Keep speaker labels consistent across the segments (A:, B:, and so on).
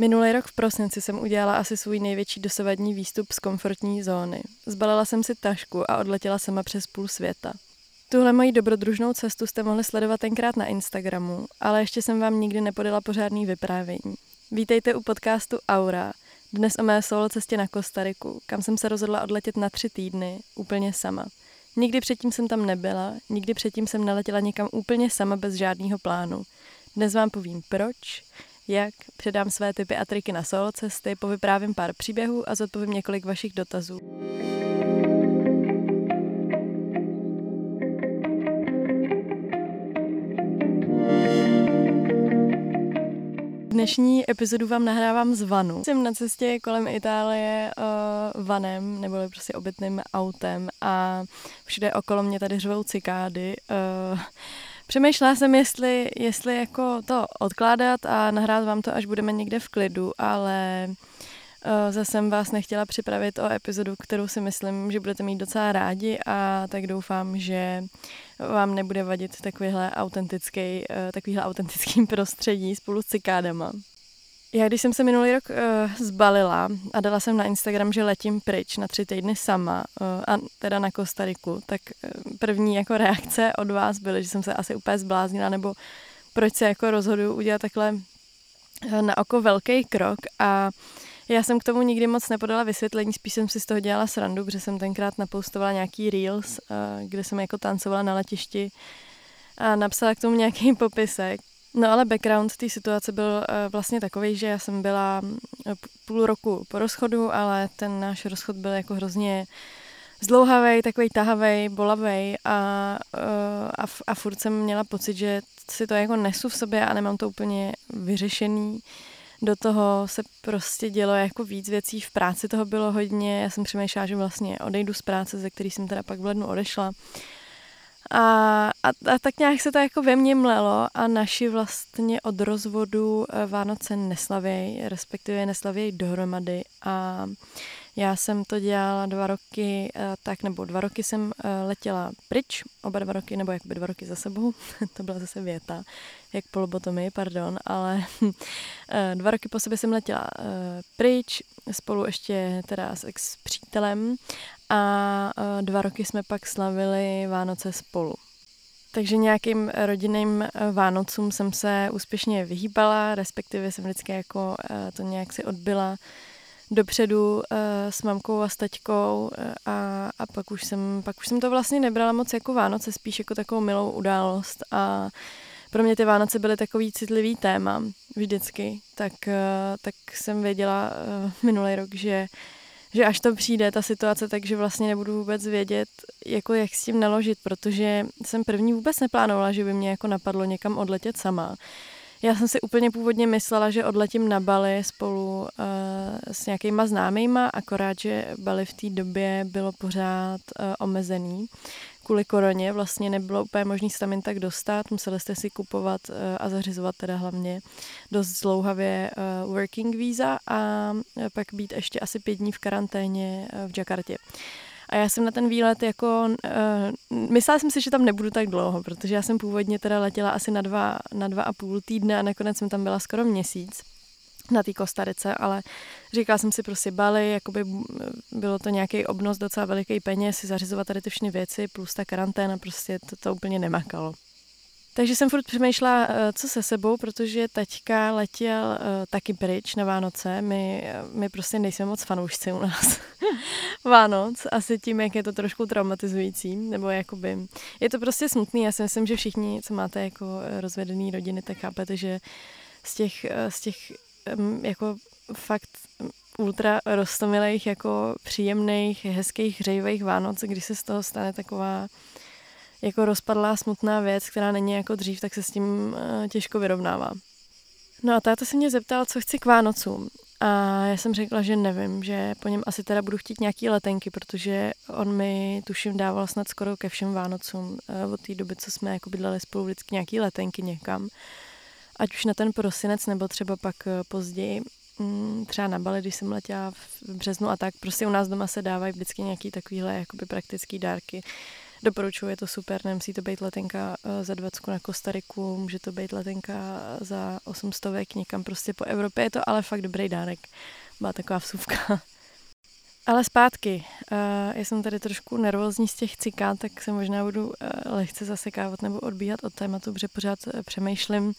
A: Minulý rok v prosinci jsem udělala asi svůj největší dosavadní výstup z komfortní zóny. Zbalila jsem si tašku a odletěla sama přes půl světa. Tuhle moji dobrodružnou cestu jste mohli sledovat tenkrát na Instagramu, ale ještě jsem vám nikdy nepodala pořádný vyprávění. Vítejte u podcastu Aura, dnes o mé solo cestě na Kostariku, kam jsem se rozhodla odletět na tři týdny, úplně sama. Nikdy předtím jsem tam nebyla, nikdy předtím jsem neletěla někam úplně sama bez žádného plánu. Dnes vám povím proč, jak, předám své typy a triky na solo cesty, povyprávím pár příběhů a zodpovím několik vašich dotazů. Dnešní epizodu vám nahrávám z vanu. Jsem na cestě kolem Itálie uh, vanem, nebo prostě obytným autem a všude okolo mě tady řvou cikády. Uh, Přemýšlela jsem, jestli, jestli jako to odkládat a nahrát vám to, až budeme někde v klidu, ale uh, zase jsem vás nechtěla připravit o epizodu, kterou si myslím, že budete mít docela rádi a tak doufám, že vám nebude vadit takovýhle autentický, uh, takovýhle autentický prostředí spolu s cikádama. Já když jsem se minulý rok uh, zbalila a dala jsem na Instagram, že letím pryč na tři týdny sama uh, a teda na Kostariku, tak uh, první jako reakce od vás byly, že jsem se asi úplně zbláznila, nebo proč se jako rozhoduju udělat takhle uh, na oko velký krok. A já jsem k tomu nikdy moc nepodala vysvětlení, spíš jsem si z toho dělala srandu, protože jsem tenkrát napoustovala nějaký reels, uh, kde jsem jako tancovala na letišti a napsala k tomu nějaký popisek No ale background té situace byl uh, vlastně takový, že já jsem byla eh, půl roku po rozchodu, ale ten náš rozchod byl jako hrozně zdlouhavý, takový tahavý, bolavý a, uh, a, a furt jsem měla pocit, že si to jako nesu v sobě a nemám to úplně vyřešený. Do toho se prostě dělo jako víc věcí, v práci toho bylo hodně, já jsem přemýšlela, že vlastně odejdu z práce, ze který jsem teda pak v lednu odešla a, a, a tak nějak se to jako ve mně mlelo a naši vlastně od rozvodu eh, Vánoce neslavěj, respektive neslavěj dohromady. A já jsem to dělala dva roky, eh, tak nebo dva roky jsem eh, letěla pryč, oba dva roky, nebo jakoby dva roky za sebou, to byla zase věta, jak polobotomy, pardon, ale dva roky po sobě jsem letěla pryč, spolu ještě teda s ex přítelem a dva roky jsme pak slavili Vánoce spolu. Takže nějakým rodinným e, Vánocům jsem se úspěšně vyhýbala, respektive jsem vždycky jako e, to nějak si odbyla dopředu e, s mamkou a s taťkou a, a pak, už jsem, pak už jsem to vlastně nebrala moc jako Vánoce, spíš jako takovou milou událost a pro mě ty Vánoce byly takový citlivý téma vždycky, tak, tak jsem věděla minulý rok, že že až to přijde, ta situace, takže vlastně nebudu vůbec vědět, jako jak s tím naložit, protože jsem první vůbec neplánovala, že by mě jako napadlo někam odletět sama. Já jsem si úplně původně myslela, že odletím na Bali spolu uh, s nějakýma známýma, akorát, že Bali v té době bylo pořád uh, omezený kvůli koroně vlastně nebylo úplně možné se tam jen tak dostat, museli jste si kupovat uh, a zařizovat teda hlavně dost zlouhavě uh, working visa a pak být ještě asi pět dní v karanténě v Jakartě. A já jsem na ten výlet jako, uh, myslela jsem si, že tam nebudu tak dlouho, protože já jsem původně teda letěla asi na dva, na dva a půl týdne a nakonec jsem tam byla skoro měsíc na té Kostarice, ale říkala jsem si prostě Bali, jakoby bylo to nějaký obnos docela veliký peněz, si zařizovat tady ty všechny věci, plus ta karanténa, prostě to, to úplně nemakalo. Takže jsem furt přemýšlela, eh, co se sebou, protože taťka letěl uh, taky pryč na Vánoce. My, my prostě nejsme moc fanoušci u nás Vánoc, asi tím, jak je to trošku traumatizující, nebo jakoby, je to prostě smutný. Já si myslím, že všichni, co máte jako rozvedený rodiny, tak chápete, že z těch, eh, z těch jako fakt ultra rostomilých, jako příjemných, hezkých, hřejivých Vánoc, když se z toho stane taková jako rozpadlá smutná věc, která není jako dřív, tak se s tím eh, těžko vyrovnává. No a táta se mě zeptal, co chci k Vánocům. A já jsem řekla, že nevím, že po něm asi teda budu chtít nějaký letenky, protože on mi tuším dával snad skoro ke všem Vánocům eh, od té doby, co jsme jako bydleli spolu vždycky nějaký letenky někam ať už na ten prosinec, nebo třeba pak eh, později, mm, třeba na Bali, když jsem letěla v březnu a tak, prostě u nás doma se dávají vždycky nějaký takovýhle jakoby praktický dárky Doporučuji, je to super, nemusí to být letenka eh, za 20 na Kostariku, může to být letenka za 800 někam prostě po Evropě, je to ale fakt dobrý dárek. Byla taková vsuvka. Ale zpátky, uh, já jsem tady trošku nervózní z těch cikát, tak se možná budu uh, lehce zasekávat nebo odbíhat od tématu, protože pořád uh, přemýšlím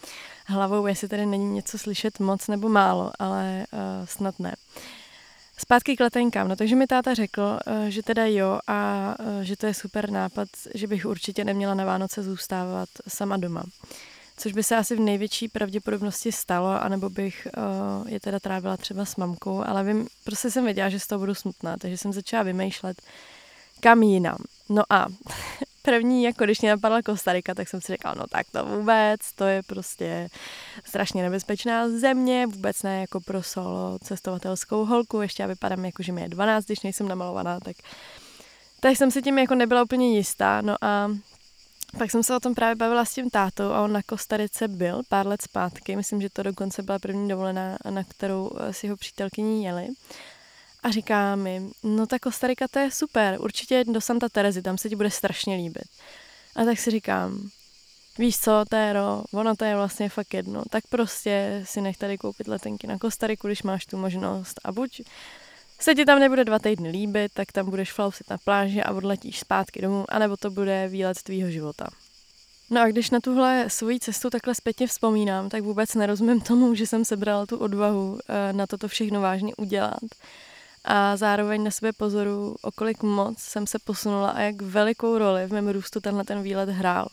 A: hlavou, jestli tady není něco slyšet moc nebo málo, ale snad ne. Zpátky k letenkám. No takže mi táta řekl, že teda jo a že to je super nápad, že bych určitě neměla na Vánoce zůstávat sama doma což by se asi v největší pravděpodobnosti stalo, anebo bych uh, je teda trávila třeba s mamkou, ale vím, prostě jsem věděla, že z toho budu smutná, takže jsem začala vymýšlet, kam jinam. No a první, jako když mě napadla Kostarika, tak jsem si říkala, no tak to vůbec, to je prostě strašně nebezpečná země, vůbec ne jako pro solo cestovatelskou holku, ještě já vypadám jako, že mi je 12, když nejsem namalovaná, tak tak jsem si tím jako nebyla úplně jistá, no a pak jsem se o tom právě bavila s tím tátou a on na Kostarice byl pár let zpátky. Myslím, že to dokonce byla první dovolená, na kterou eh, si jeho přítelkyní jeli. A říká mi, no ta Kostarika to je super, určitě do Santa Terezy, tam se ti bude strašně líbit. A tak si říkám, víš co, Téro, ono to je vlastně fakt jedno, tak prostě si nech tady koupit letenky na Kostariku, když máš tu možnost a buď se ti tam nebude dva týdny líbit, tak tam budeš flousit na pláži a odletíš zpátky domů, anebo to bude výlet tvýho života. No a když na tuhle svoji cestu takhle zpětně vzpomínám, tak vůbec nerozumím tomu, že jsem sebrala tu odvahu eh, na toto všechno vážně udělat. A zároveň na sebe pozoru, o kolik moc jsem se posunula a jak velikou roli v mém růstu tenhle ten výlet hrál.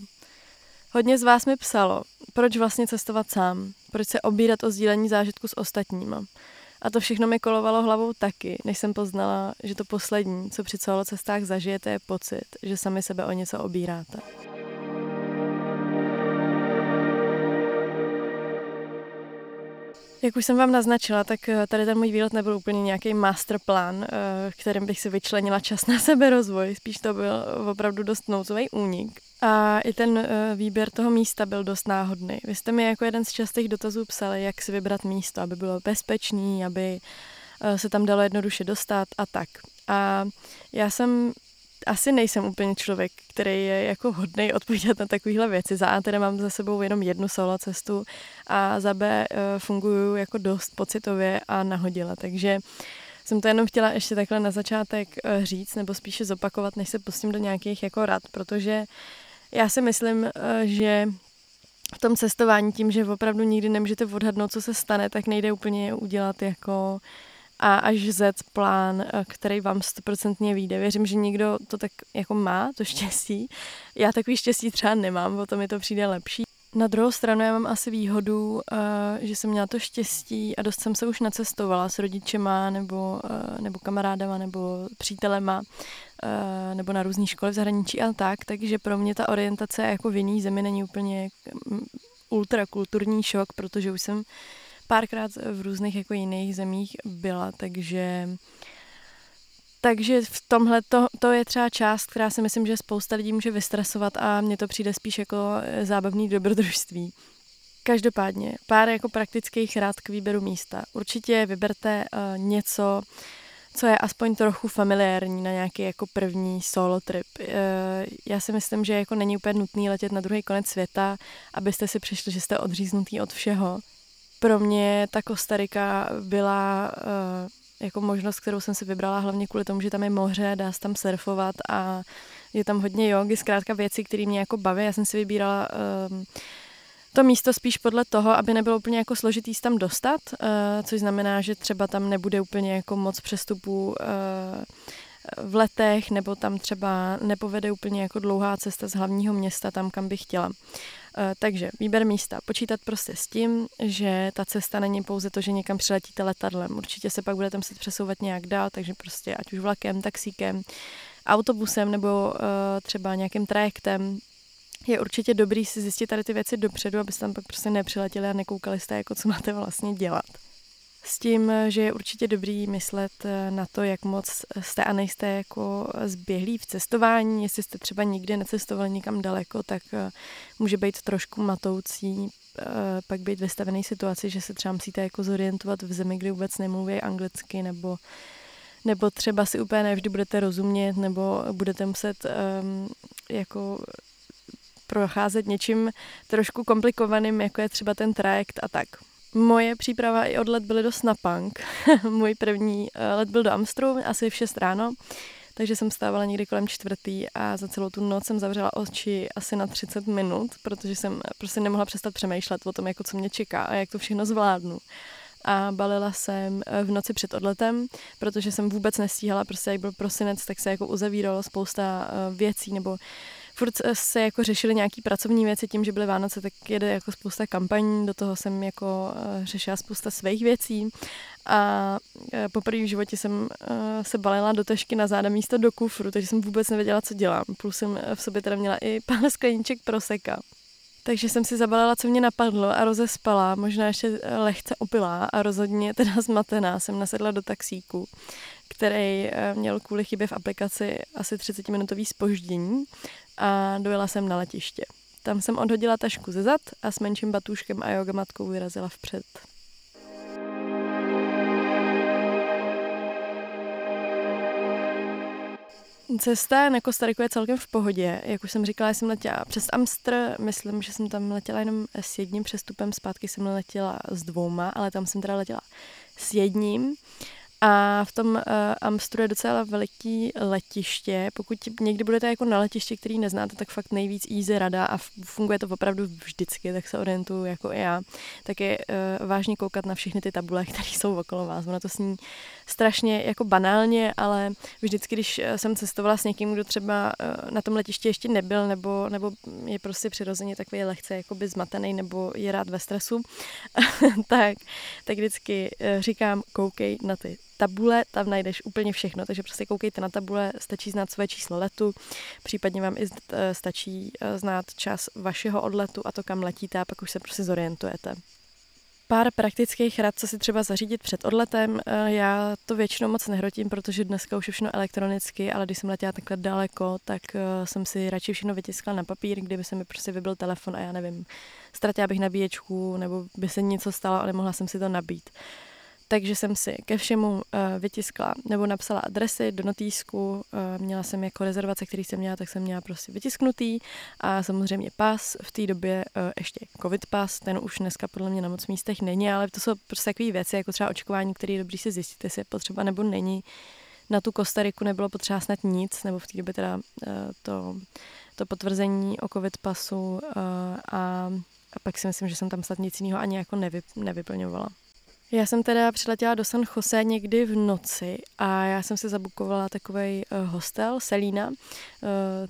A: Hodně z vás mi psalo, proč vlastně cestovat sám, proč se obírat o sdílení zážitku s ostatníma. A to všechno mi kolovalo hlavou taky, než jsem poznala, že to poslední, co při celocestách zažijete, je pocit, že sami sebe o něco obíráte. Jak už jsem vám naznačila, tak eh, tady ten můj výlet nebyl úplně nějaký masterplan, eh, kterým bych si vyčlenila čas na sebe rozvoj. Spíš to byl opravdu dost nouzový únik. A i ten eh, výběr toho místa byl dost náhodný. Vy jste mi jako jeden z častých dotazů psali, jak si vybrat místo, aby bylo bezpečný, aby se tam dalo jednoduše dostat a tak. A já jsem asi nejsem úplně člověk, který je jako hodný odpovídat na takovéhle věci. Za A teda mám za sebou jenom jednu solo cestu a za B uh, funguju jako dost pocitově a nahodila, takže jsem to jenom chtěla ještě takhle na začátek uh, říct, nebo spíše zopakovat, než se pustím do nějakých jako rad, protože já si myslím, uh, že v tom cestování tím, že opravdu nikdy nemůžete odhadnout, co se stane, tak nejde úplně udělat jako a až Z plán, eh, který vám stoprocentně vyjde. Věřím, že někdo to tak jako má, to štěstí. Já takový štěstí třeba nemám, o to mi to přijde lepší. Na druhou stranu já mám asi výhodu, eh, že jsem měla to štěstí a dost jsem se už nacestovala s rodičema nebo, eh, nebo kamarádama nebo přítelema nebo na různé školy v zahraničí a tak, takže pro mě ta orientace jako v jiný zemi není úplně mm, ultrakulturní šok, protože už jsem párkrát v různých jako jiných zemích byla, takže takže v tomhle to, to je třeba část, která si myslím, že spousta lidí může vystresovat a mně to přijde spíš jako zábavný dobrodružství. Každopádně, pár jako praktických rád k výběru místa. Určitě vyberte uh, něco, co je aspoň trochu familiární na nějaký jako první solo trip. Uh, já si myslím, že jako není úplně nutný letět na druhý konec světa, abyste si přišli, že jste odříznutý od všeho pro mě ta Kostarika byla uh, jako možnost, kterou jsem si vybrala hlavně kvůli tomu, že tam je moře, dá se tam surfovat a je tam hodně jogy, zkrátka věci, které mě jako baví. Já jsem si vybírala uh, to místo spíš podle toho, aby nebylo úplně jako složitý tam dostat, uh, což znamená, že třeba tam nebude úplně jako moc přestupů uh, v letech, nebo tam třeba nepovede úplně jako dlouhá cesta z hlavního města tam, kam bych chtěla. Eh, takže výběr místa. Počítat prostě s tím, že ta cesta není pouze to, že někam přiletíte letadlem. Určitě se pak budete muset přesouvat nějak dál, takže prostě ať už vlakem, taxíkem, autobusem nebo uh, třeba nějakým trajektem, je určitě dobrý si zjistit tady ty věci dopředu, abyste tam pak prostě nepřiletěli a nekoukali jste, jako co máte vlastně dělat s tím, že je určitě dobrý myslet eh, na to, jak moc jste a nejste jako zběhlí v cestování. Jestli jste třeba nikdy necestovali nikam daleko, tak eh, může být trošku matoucí eh, pak být vystavený situaci, že se třeba musíte jako zorientovat v zemi, kde vůbec nemluví anglicky nebo nebo třeba si úplně nevždy budete rozumět, nebo budete muset um, jako procházet něčím trošku komplikovaným, jako je třeba ten trajekt a tak. Moje příprava i odlet byly dost na punk. Můj první eh, let byl do Amstru, asi v 6 ráno, takže jsem stávala někdy kolem čtvrtý a za celou tu noc jsem zavřela oči asi na 30 minut, protože jsem prostě nemohla přestat přemýšlet o tom, jako co mě čeká a jak to všechno zvládnu a balila jsem eh, v noci před odletem, protože jsem vůbec nestíhala, prostě jak byl prosinec, tak se jako uzavíralo spousta eh, věcí, nebo furt se jako řešily nějaký pracovní věci tím, že byly Vánoce, tak jede jako spousta kampaní, do toho jsem jako uh, řešila spousta svých věcí a uh, poprvé v životě jsem se balila do tašky na záda místo do kufru, takže jsem vůbec nevěděla, co dělám. Plus jsem v sobě teda měla i pár skleníček proseka. Takže jsem si zabalila, co mě napadlo a rozespala, možná ještě lehce opilá a rozhodně teda zmatená jsem nasedla do taxíku, který měl kvůli chybě v aplikaci asi 30-minutový spoždění a dojela jsem na letiště. Tam jsem odhodila tašku ze zad a s menším batůškem a jogamatkou vyrazila vpřed. Cesta na Kostariku je celkem v pohodě. Jak už jsem říkala, jsem letěla přes Amstr, myslím, že jsem tam letěla jenom s jedním přestupem, zpátky jsem letěla s dvouma, ale tam jsem teda letěla s jedním. A v tom uh, Amstru je docela veliký letiště. Pokud někdy budete jako na letiště, který neznáte, tak fakt nejvíc easy rada a funguje to opravdu vždycky, tak se orientuju jako i já. Tak je uh, vážně koukat na všechny ty tabule, které jsou okolo vás. Ono to sní strašně jako banálně, ale vždycky, když eh, jsem cestovala s někým, kdo třeba uh, na tom letišti ještě nebyl, nebo, nebo je prostě přirozeně takový lehce jakoby zmatený, nebo je rád ve stresu, tak, tak vždycky uh, říkám, koukej na ty tabule, tam najdeš úplně všechno, takže prostě koukejte na tabule, stačí znát své číslo letu, případně vám i eh, stačí eh, znát čas vašeho odletu a to, kam letíte a pak už se prostě zorientujete. Pár praktických rad, co si třeba zařídit před odletem. Eh, já to většinou moc nehrotím, protože dneska už je všechno elektronicky, ale když jsem letěla takhle daleko, tak jsem si radši všechno vytiskla na papír, kdyby se mi prostě vybil telefon a já nevím, ztratila bych nabíječku nebo by se něco stalo a nemohla jsem si to nabít. Takže jsem si ke všemu uh, vytiskla nebo napsala adresy do notýsku. Uh, měla jsem jako rezervace, který jsem měla, tak jsem měla prostě vytisknutý. A samozřejmě pas, v té době uh, ještě covid pas, ten už dneska podle mě na moc místech není, ale to jsou prostě takové věci, jako třeba očkování, které je dobrý si zjistit, jestli je potřeba nebo není. Na tu Kostariku nebylo potřeba snad nic, nebo v té době teda uh, to, to potvrzení o covid pasu uh, a, a pak si myslím, že jsem tam snad nic jiného ani jako nevy, nevyplňovala. Já jsem teda přiletěla do San Jose někdy v noci a já jsem si zabukovala takový uh, hostel, Selína. Uh,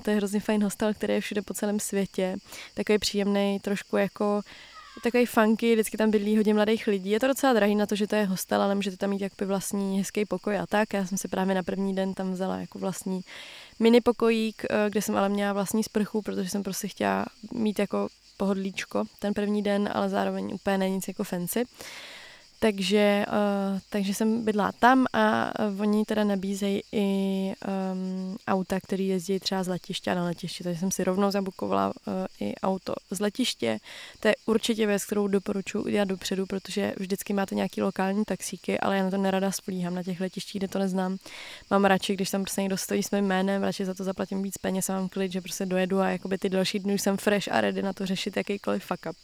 A: to je hrozně fajn hostel, který je všude po celém světě. Takový příjemný, trošku jako takový funky, vždycky tam bydlí hodně mladých lidí. Je to docela drahý na to, že to je hostel, ale můžete tam mít jakoby vlastní hezký pokoj a tak. Já jsem si právě na první den tam vzala jako vlastní mini pokojík, eh, kde jsem ale měla vlastní sprchu, protože jsem prostě chtěla mít jako pohodlíčko ten první den, ale zároveň úplně není nic jako fancy. Takže, uh, takže jsem bydla tam a uh, oni teda nabízejí i um, auta, které jezdí třeba z letiště na letiště, takže jsem si rovnou zabukovala uh, i auto z letiště. To je určitě věc, kterou doporučuji udělat dopředu, protože vždycky máte nějaký lokální taxíky, ale já na to nerada spolíhám na těch letištích, kde to neznám. Mám radši, když tam prostě někdo stojí s mým jménem, radši za to zaplatím víc peněz a mám klid, že prostě dojedu a jakoby ty další dny už jsem fresh a ready na to řešit jakýkoliv fuck up.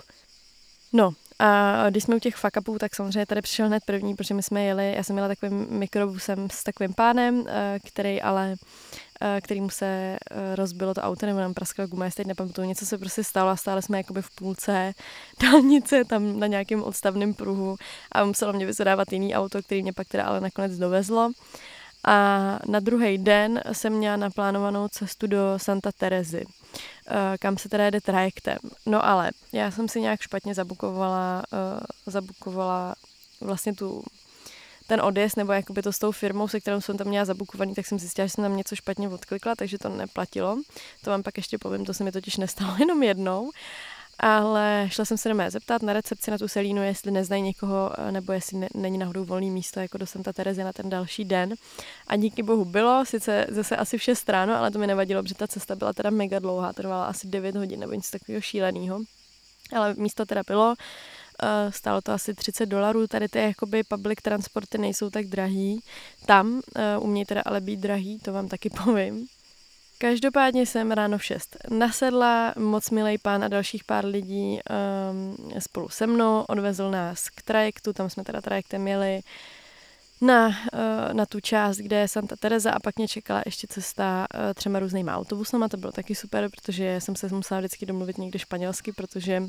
A: No a když jsme u těch fuck upů, tak samozřejmě tady přišel hned první, protože my jsme jeli, já jsem měla takovým mikrobusem s takovým pánem, eh, který ale eh, kterýmu se eh, rozbilo to auto, nebo nám praskla guma, jestli teď nepamatuju, něco se prostě stalo a stále jsme jakoby v půlce dálnice, tam na nějakém odstavném pruhu a muselo mě vyzadávat jiný auto, který mě pak teda ale nakonec dovezlo. A na druhý den jsem měla naplánovanou cestu do Santa Terezy, eh, kam se teda jede trajektem. No ale já jsem si nějak špatně zabukovala, eh, zabukovala vlastně tu ten odjezd, nebo jakoby to s tou firmou, se kterou jsem tam měla zabukovaný, tak jsem zjistila, že jsem tam něco špatně odklikla, takže to neplatilo. To vám pak ještě povím, to se mi totiž nestalo jenom jednou. Ale šla jsem se do mé zeptat na recepci na tu Selínu, jestli neznají někoho, eh, nebo jestli ne, není náhodou volný místo jako do Santa Terezy na ten další den. A díky bohu bylo, sice zase asi v 6 ráno, ale to mi nevadilo, protože ta cesta byla teda mega dlouhá, trvala asi 9 hodin nebo něco takového šíleného. Ale místo teda bylo Uh, stálo to asi 30 dolarů, tady ty jakoby public transporty nejsou tak drahý. Tam uh, umějí teda ale být drahý, to vám taky povím. Každopádně jsem ráno v 6 nasedla, moc milý pán a dalších pár lidí um, spolu se mnou, odvezl nás k trajektu, tam jsme teda trajektem jeli na, uh, na tu část, kde je Santa Teresa a pak mě čekala ještě cesta uh, třema různýma autobusama, to bylo taky super, protože jsem se musela vždycky domluvit někde španělsky, protože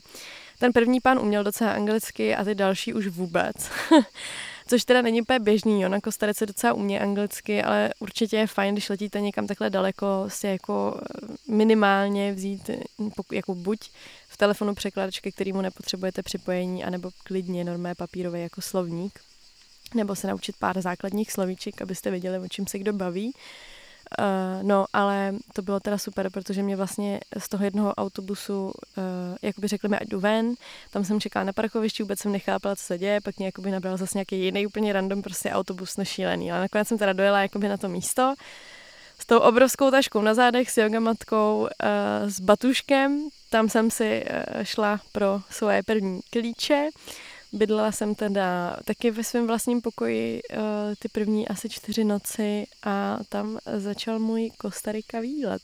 A: ten první pán uměl docela anglicky a ty další už vůbec. což teda není úplně běžný, jo, na Kostarice docela umě anglicky, ale určitě je fajn, když letíte někam takhle daleko, si jako eh, minimálně vzít jako buď v telefonu překladač, ke kterému nepotřebujete připojení, anebo klidně normé papírové jako slovník, nebo se naučit pár základních slovíček, abyste věděli, o čím se kdo baví. Uh, no, ale to bylo teda super, protože mě vlastně z toho jednoho autobusu, uh, jakoby řekli mi, ať jdu ven, tam jsem čekala na parkovišti, vůbec jsem nechápala, co se děje, pak mě jakoby nabral zase nějaký jiný úplně random prostě autobus nešílený, ale nakonec jsem teda dojela jakoby na to místo, s tou obrovskou taškou na zádech, s yogamatkou, uh, s batuškem, tam jsem si uh, šla pro svoje první klíče, Bydlela jsem teda taky ve svém vlastním pokoji uh, ty první asi čtyři noci a tam začal můj Kostarika výlet.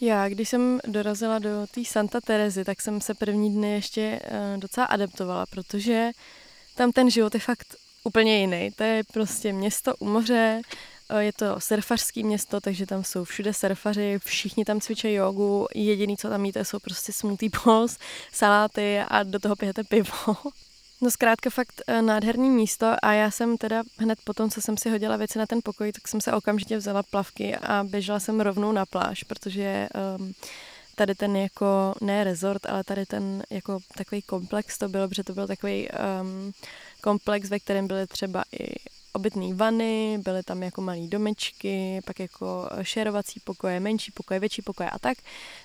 A: Já, když jsem dorazila do té Santa Terezy, tak jsem se první dny ještě uh, docela adaptovala, protože tam ten život je fakt úplně jiný. To je prostě město u moře, Eh, je to surfařský město, takže tam jsou všude surfaři, všichni tam cvičí jogu, jediný, co tam jíte, jsou prostě smoothie balls, saláty a do toho pijete pivo. No zkrátka fakt eh, nádherný místo a já jsem teda hned po tom, co jsem si hodila věci na ten pokoj, tak jsem se okamžitě vzala plavky a běžela jsem rovnou na pláž, protože um, tady ten jako, ne resort, ale tady ten jako takový komplex to byl, protože to byl takový um, komplex, ve kterém byly třeba i obytné vany, byly tam jako malé domečky, pak jako šerovací pokoje, menší pokoje, větší pokoje a tak.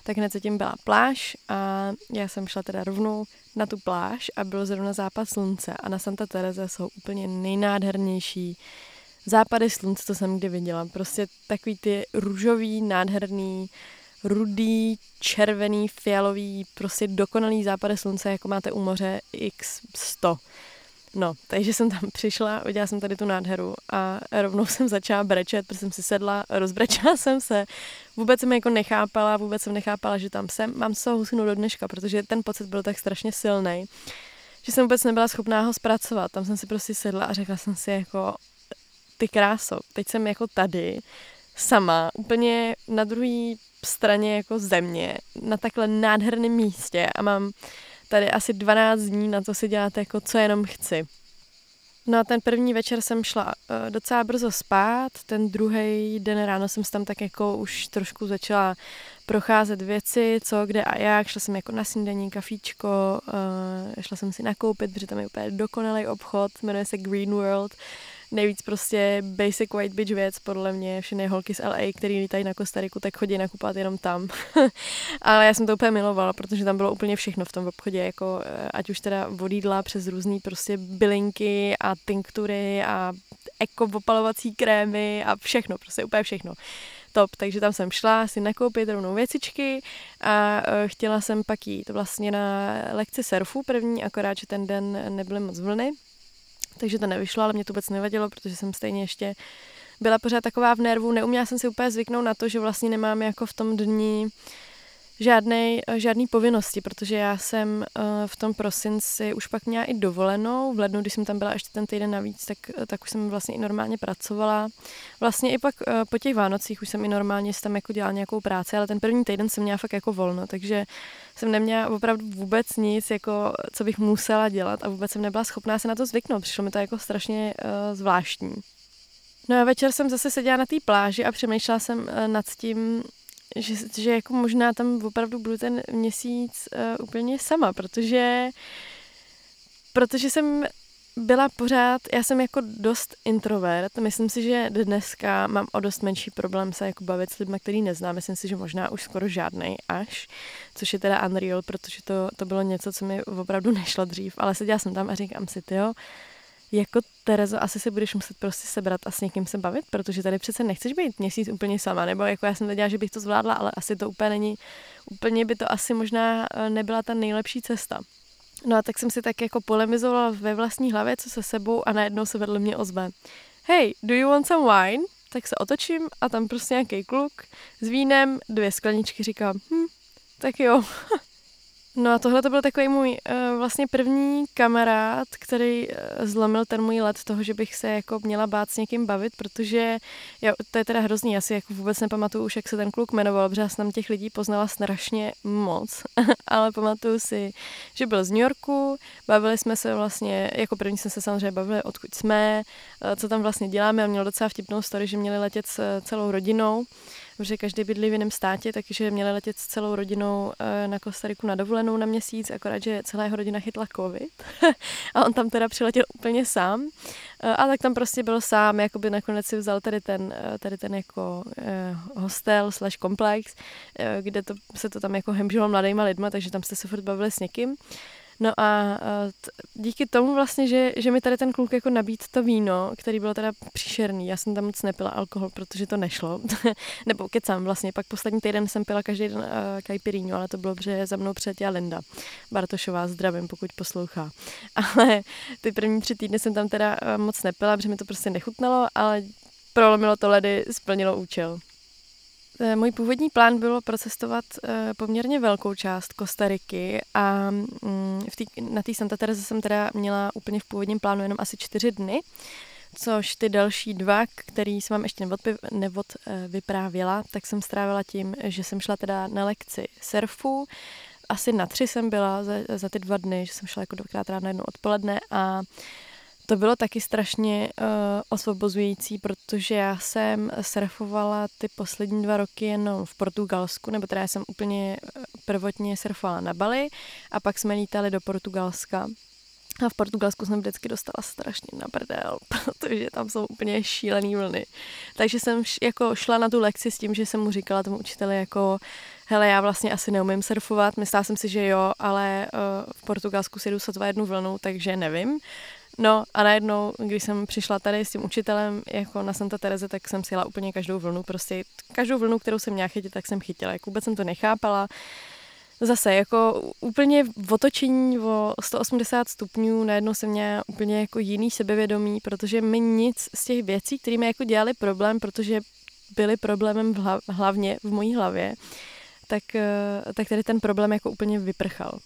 A: Tak hned zatím byla pláž a já jsem šla teda rovnou na tu pláž a byl zrovna západ slunce a na Santa Terese jsou úplně nejnádhernější západy slunce, co jsem kdy viděla. Prostě takový ty růžový, nádherný, rudý, červený, fialový, prostě dokonalý západy slunce, jako máte u moře x100. No, takže jsem tam přišla, udělala jsem tady tu nádheru a rovnou jsem začala brečet, protože jsem si sedla, rozbrečela jsem se. Vůbec jsem jako nechápala, vůbec jsem nechápala, že tam jsem. Mám toho husinu do dneška, protože ten pocit byl tak strašně silný, že jsem vůbec nebyla schopná ho zpracovat. Tam jsem si prostě sedla a řekla jsem si jako, ty kráso, teď jsem jako tady, sama, úplně na druhé straně jako země, na takhle nádherném místě a mám tady asi 12 dní na to si dělat jako co jenom chci. No a ten první večer jsem šla uh, docela brzo spát, ten druhý den ráno jsem tam tak jako už trošku začala procházet věci, co, kde a jak. Šla jsem jako na snídaní, kafíčko, uh, šla jsem si nakoupit, protože tam je úplně dokonalý obchod, jmenuje se Green World nejvíc prostě basic white bitch věc, podle mě všechny holky z LA, který lítají na Kostariku, tak chodí nakupovat jenom tam. Ale já jsem to úplně milovala, protože tam bylo úplně všechno v tom obchodě, jako eh, ať už teda vodídla přes různé prostě bylinky a tinktury a eko opalovací krémy a všechno, prostě úplně všechno top, takže tam jsem šla si nakoupit rovnou věcičky a uh, chtěla jsem pak jít vlastně na lekci surfu první, akorát, že ten den nebyly moc vlny, takže to nevyšlo, ale mě to vůbec nevadilo, protože jsem stejně ještě byla pořád taková v nervu, neuměla jsem si úplně zvyknout na to, že vlastně nemám jako v tom dní žádnej, žádný povinnosti, protože já jsem uh, v tom prosinci už pak měla i dovolenou. V lednu, když jsem tam byla ještě ten týden navíc, tak, tak už jsem vlastně i normálně pracovala. Vlastně i pak po těch Vánocích už jsem i normálně tam jako dělala nějakou práci, ale ten první týden jsem měla fakt jako volno, takže jsem neměla opravdu vůbec nic, jako, co bych musela dělat a vůbec jsem nebyla schopná se na to zvyknout. Přišlo mi to jako strašně uh, zvláštní. No a večer jsem zase seděla na té pláži a přemýšlela jsem nad tím, že, že jako možná tam opravdu budu ten měsíc uh, úplně sama, protože protože jsem byla pořád, já jsem jako dost introvert, myslím si, že dneska mám o dost menší problém se jako bavit s lidmi, který neznám, myslím si, že možná už skoro žádnej až, což je teda unreal, protože to, to bylo něco, co mi opravdu nešlo dřív, ale seděla jsem tam a říkám si, jo, jako Terezo, asi se budeš muset prostě sebrat a s někým se bavit, protože tady přece nechceš být měsíc úplně sama, nebo jako já jsem věděla, že bych to zvládla, ale asi to úplně není, úplně by to asi možná eh, nebyla ta nejlepší cesta. No a tak jsem si tak jako polemizovala ve vlastní hlavě, co se sebou a najednou se vedle mě ozve. Hey, do you want some wine? Tak se otočím a tam prostě nějaký kluk s vínem, dvě skleničky, říkám, hm, tak jo, No a tohle to byl takový můj uh, vlastně první kamarád, který uh, zlomil ten můj let toho, že bych se jako měla bát s někým bavit, protože já, to je teda hrozný, asi jako vůbec nepamatuju už, jak se ten kluk jmenoval, protože já jsem těch lidí poznala strašně moc, ale pamatuju si, že byl z New Yorku, bavili jsme se vlastně, jako první jsme se samozřejmě bavili, odkud jsme, uh, co tam vlastně děláme a měl docela vtipnou story, že měli letět s celou rodinou protože každý bydlí v jiném státě, takže měli letět s celou rodinou eh, na Kostariku na dovolenou na měsíc, akorát, že celá jeho rodina chytla covid a on tam teda přiletěl úplně sám eh, a tak tam prostě byl sám, jakoby nakonec si vzal tady ten, eh, tady ten jako hostel slash komplex, kde to, se to tam jako hemžilo mladýma lidma, takže tam jste se furt bavili s někým. No a díky tomu vlastně, že, že mi tady ten kluk jako nabít to víno, který bylo teda příšerný, já jsem tam moc nepila alkohol, protože to nešlo, nebo kecám vlastně, pak poslední týden jsem pila každý den uh, kajpirínu, ale to bylo, že za mnou přiletěla Linda Bartošová, zdravím, pokud poslouchá. Ale ty první tři týdny jsem tam teda uh, moc nepila, protože mi to prostě nechutnalo, ale prolomilo to ledy, splnilo účel. Eh, můj původní plán bylo procestovat eh, poměrně velkou část Kostariky a mm, v tý, na té Santa Teresa jsem teda měla úplně v původním plánu jenom asi čtyři dny, což ty další dva, který jsem vám ještě nevod, nevod eh, vyprávěla, tak jsem strávila tím, že jsem šla teda na lekci surfu, asi na tři jsem byla za, za ty dva dny, že jsem šla jako dvakrát ráno jedno odpoledne a to bylo taky strašně uh, osvobozující, protože já jsem surfovala ty poslední dva roky jenom v Portugalsku, nebo teda jsem úplně eh, prvotně surfovala na Bali a pak jsme lítali do Portugalska. A v Portugalsku jsem vždycky dostala strašně na prdel, protože tam jsou úplně šílený vlny. Takže jsem š, jako šla na tu lekci s tím, že jsem mu říkala tomu učiteli jako hele, já vlastně asi neumím surfovat, myslela jsem si, že jo, ale uh, v Portugalsku si jdu sotva jednu vlnu, takže nevím. No a najednou, když jsem přišla tady s tím učitelem jako na Santa Tereze, tak jsem si jela úplně každou vlnu, prostě každou vlnu, kterou jsem měla chytit, tak jsem chytila. Jako vůbec jsem to nechápala. Zase jako úplně v otočení o 180 stupňů najednou jsem měla úplně jako jiný sebevědomí, protože mi nic z těch věcí, které mi jako dělali problém, protože byly problémem v hlav, hlavně v mojí hlavě, tak, eh, tak tady ten problém jako úplně vyprchal.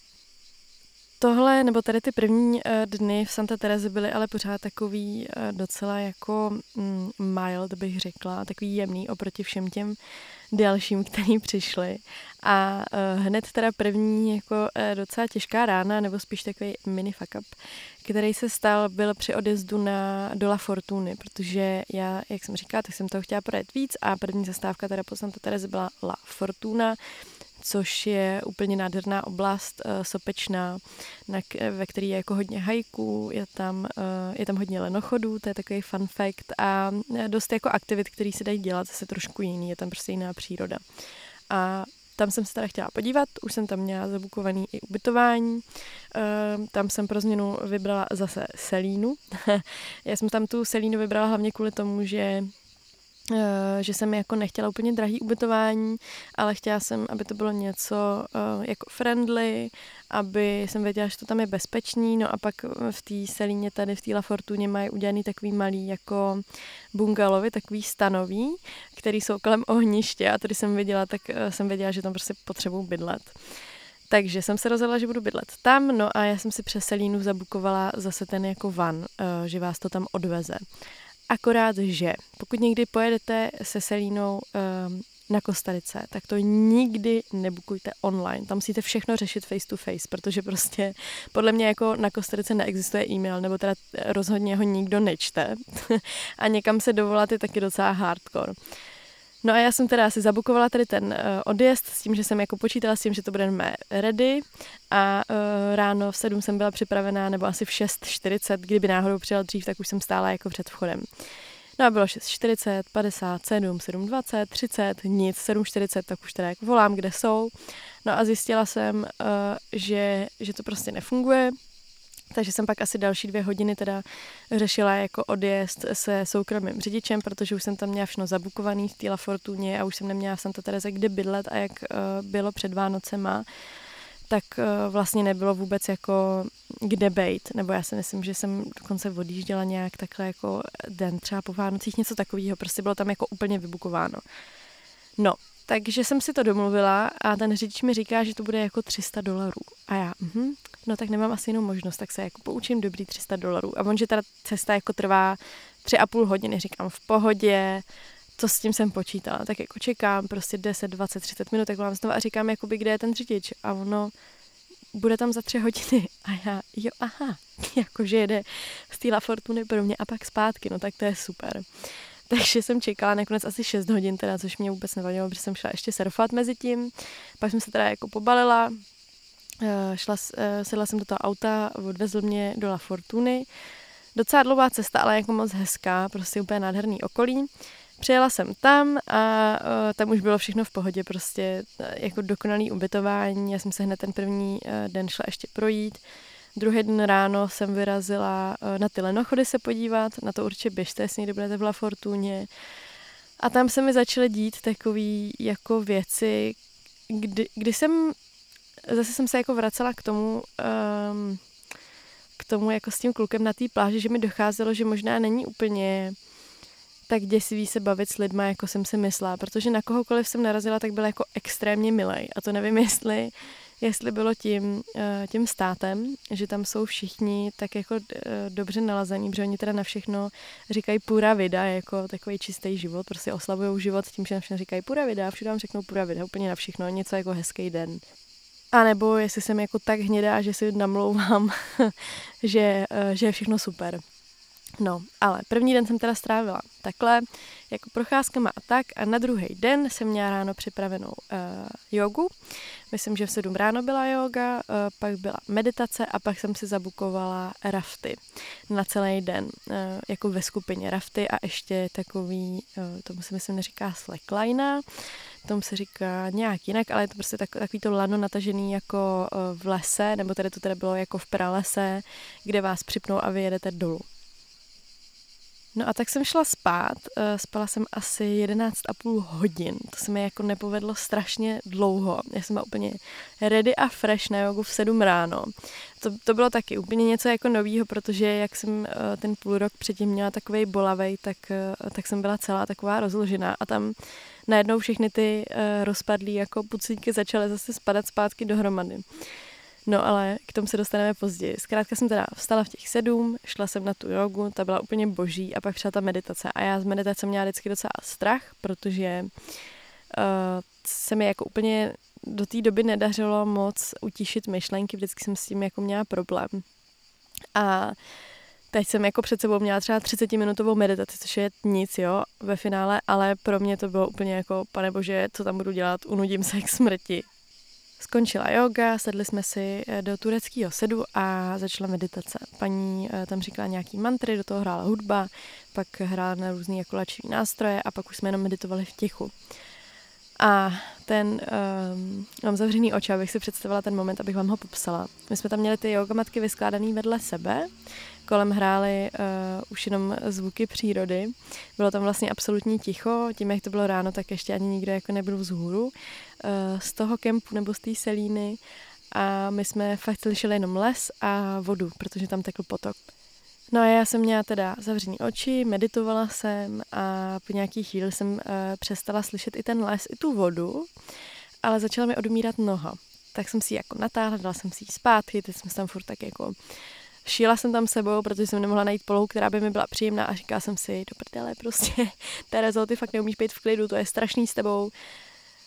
A: Tohle, nebo tady ty první uh, dny v Santa Terese byly ale pořád takový uh, docela jako mm, mild, bych řekla, takový jemný oproti všem těm dalším, který přišli. A uh, hned teda první jako docela těžká rána, nebo spíš takový mini fuck up, který se stal, byl při odjezdu na Dola Fortuny, protože já, jak jsem říkala, tak jsem toho chtěla projet víc a první zastávka teda po Santa Terese byla La Fortuna, což je úplně nádherná oblast, uh, sopečná, na, ve které je jako hodně hajků, je tam, uh, je tam hodně lenochodů, to je takový fun fact a eh, dost jako aktivit, které se dají dělat, zase trošku jiný, je tam prostě jiná příroda. A tam jsem se teda chtěla podívat, už jsem tam měla zabukovaný i ubytování. Tam jsem pro změnu vybrala zase Selínu. Já jsem tam tu Selínu vybrala hlavně kvůli tomu, že že jsem jako nechtěla úplně drahý ubytování, ale chtěla jsem, aby to bylo něco uh, jako friendly, aby jsem věděla, že to tam je bezpečný, no a pak v té Selíně tady, v té La Fortuně mají udělaný takový malý jako bungalovy, takový stanový, který jsou kolem ohniště a tady jsem viděla, tak uh, jsem věděla, že tam prostě potřebuji bydlet. Takže jsem se rozhodla, že budu bydlet tam, no a já jsem si přes Selínu zabukovala zase ten jako van, že vás to tam odveze. Akorát, že pokud někdy pojedete se Selínou um, na Kostarice, tak to nikdy nebukujte online. Tam musíte všechno řešit face to face, protože prostě podle mě jako na Kostarice neexistuje e-mail, nebo teda rozhodně ho nikdo nečte. a někam se dovolat je taky docela hardcore. No a já jsem teda si zabukovala tady ten uh, odjezd s tím, že jsem jako počítala s tím, že to budeme ready a uh, ráno v 7 jsem byla připravená, nebo asi v 6.40, kdyby náhodou přijel dřív, tak už jsem stála jako před vchodem. No a bylo 6.40, 57, 7.20, 30, nic, 7.40, tak už teda jako volám, kde jsou. No a zjistila jsem, uh, že, že to prostě nefunguje, Takže jsem pak asi další dvě hodiny teda řešila jako odjezd se soukromým řidičem, protože už jsem tam měla všechno zabukovaný v té Fortuně a už jsem neměla v Santa Terese kde bydlet a jak uh, bylo před Vánocema, tak uh, vlastně nebylo vůbec jako kde bejt, nebo já si myslím, že jsem dokonce odjížděla nějak takhle jako den třeba po Vánocích, něco takového, prostě bylo tam jako úplně vybukováno. No, takže jsem si to domluvila a ten řidič mi říká, že to bude jako 300 dolarů. A já, mhm, no tak nemám asi jinou možnost, tak se jako poučím dobrý 300 dolarů. A on, že ta cesta jako trvá tři a půl hodiny, říkám v pohodě, co s tím jsem počítala, tak jako čekám prostě 10, 20, 30 minut, tak vám znovu a říkám, jakoby, kde je ten řidič. A ono, bude tam za tři hodiny. A já, jo, aha, jakože jede z té Fortuny pro mě a pak zpátky, no tak to je super. Takže jsem čekala nakonec asi 6 hodin, teda, což mě vůbec nevadilo, protože jsem šla ještě surfovat mezi tím. Pak jsem se teda jako pobalila, šla, eh, sedla jsem do toho auta, odvezl mě do La Fortuny. Docela dlouhá cesta, ale jako moc hezká, prostě úplně nádherný okolí. Přijela jsem tam a uh, tam už bylo všechno v pohodě, prostě uh, jako dokonalý ubytování. Já jsem se hned ten první uh, den šla ještě projít. Druhý den ráno jsem vyrazila uh, na ty lenochody se podívat, na to určitě běžte, jestli někdy budete v La Fortuně. A tam se mi začaly dít takové jako věci, kdy, kdy jsem, zase jsem se jako vracela k tomu, um, k tomu jako s tím klukem na té pláži, že mi docházelo, že možná není úplně tak děsivý se bavit s lidma, jako jsem si myslela, protože na kohokoliv jsem narazila, tak byl jako extrémně milej. A to nevím, jestli, jestli bylo tím, eh, tím státem, že tam jsou všichni tak jako eh, dobře nalazení, protože oni teda na všechno říkají pura vida, jako takový čistý život, prostě oslavují život tím, že na všechno říkají pura vida, všude vám řeknou pura vida, úplně na všechno, něco jako hezký den. A nebo jestli jsem jako tak hnědá, že si namlouvám, že, eh, že je všechno super. No, ale první den jsem teda strávila takhle, jako procházkama a tak a na druhý den jsem měla ráno připravenou uh, jogu. Myslím, že v 7 ráno byla yoga, uh, pak byla meditace a pak jsem si zabukovala rafty na celý den, uh, jako ve skupině rafty a ještě takový, uh, tomu se myslím neříká slackline, tomu se říká nějak jinak, ale je to prostě tak, takový to lano natažený jako uh, v lese, nebo tady to teda bylo jako v pralese, kde vás připnou a vy jedete dolů. No a tak jsem šla spát, eh, spala jsem asi 11,5 hodin, to se mi jako nepovedlo strašně dlouho, já jsem byla úplně ready a fresh na jogu v 7 ráno. To, to bylo taky úplně něco jako novýho, protože jak jsem eh, ten půl rok předtím měla takový bolavej, tak, eh, tak jsem byla celá taková rozložená a tam najednou všechny ty rozpadlý jako pucíky začaly zase spadat zpátky dohromady. No ale k tomu se dostaneme později. Zkrátka jsem teda vstala v těch sedm, šla jsem na tu jogu, ta byla úplně boží a pak přišla ta meditace. A já z meditace měla vždycky docela strach, protože uh, se mi jako úplně do té doby nedařilo moc utišit myšlenky, vždycky jsem s tím jako měla problém. A teď jsem jako před sebou měla třeba 30-minutovou meditaci, což je nic, jo, ve finále, ale pro mě to bylo úplně jako, pane bože, co tam budu dělat, unudím se k smrti. Skončila yoga, sedli jsme si eh, do tureckého sedu a začala meditace. Paní eh, tam říkala nějaký mantry, do toho hrála hudba, pak hrála na různý jako nástroje a pak už jsme jenom meditovali v tichu. A ten, um, mám zavřený oči, abych si představila ten moment, abych vám ho popsala. My jsme tam měli ty yogamatky vyskládané vedle sebe, kolem hrály uh, už jenom zvuky přírody. Bylo tam vlastně absolutní ticho, tím, jak to bylo ráno, tak ještě ani nikdo jako nebyl vzhůru uh, z toho kempu nebo z té selíny. A my jsme fakt slyšeli jenom les a vodu, protože tam tekl potok. No a já jsem měla teda zavřený oči, meditovala jsem a po nějaký chvíli jsem uh, přestala slyšet i ten les, i tu vodu, ale začala mi odumírat noha. Tak jsem si ji jako natáhla, dala jsem si ji zpátky, teď jsme tam furt tak jako šíla jsem tam sebou, protože jsem nemohla najít polohu, která by mi byla příjemná a říkala jsem si, do prdele prostě, Terezo, ty fakt neumíš být v klidu, to je strašný s tebou.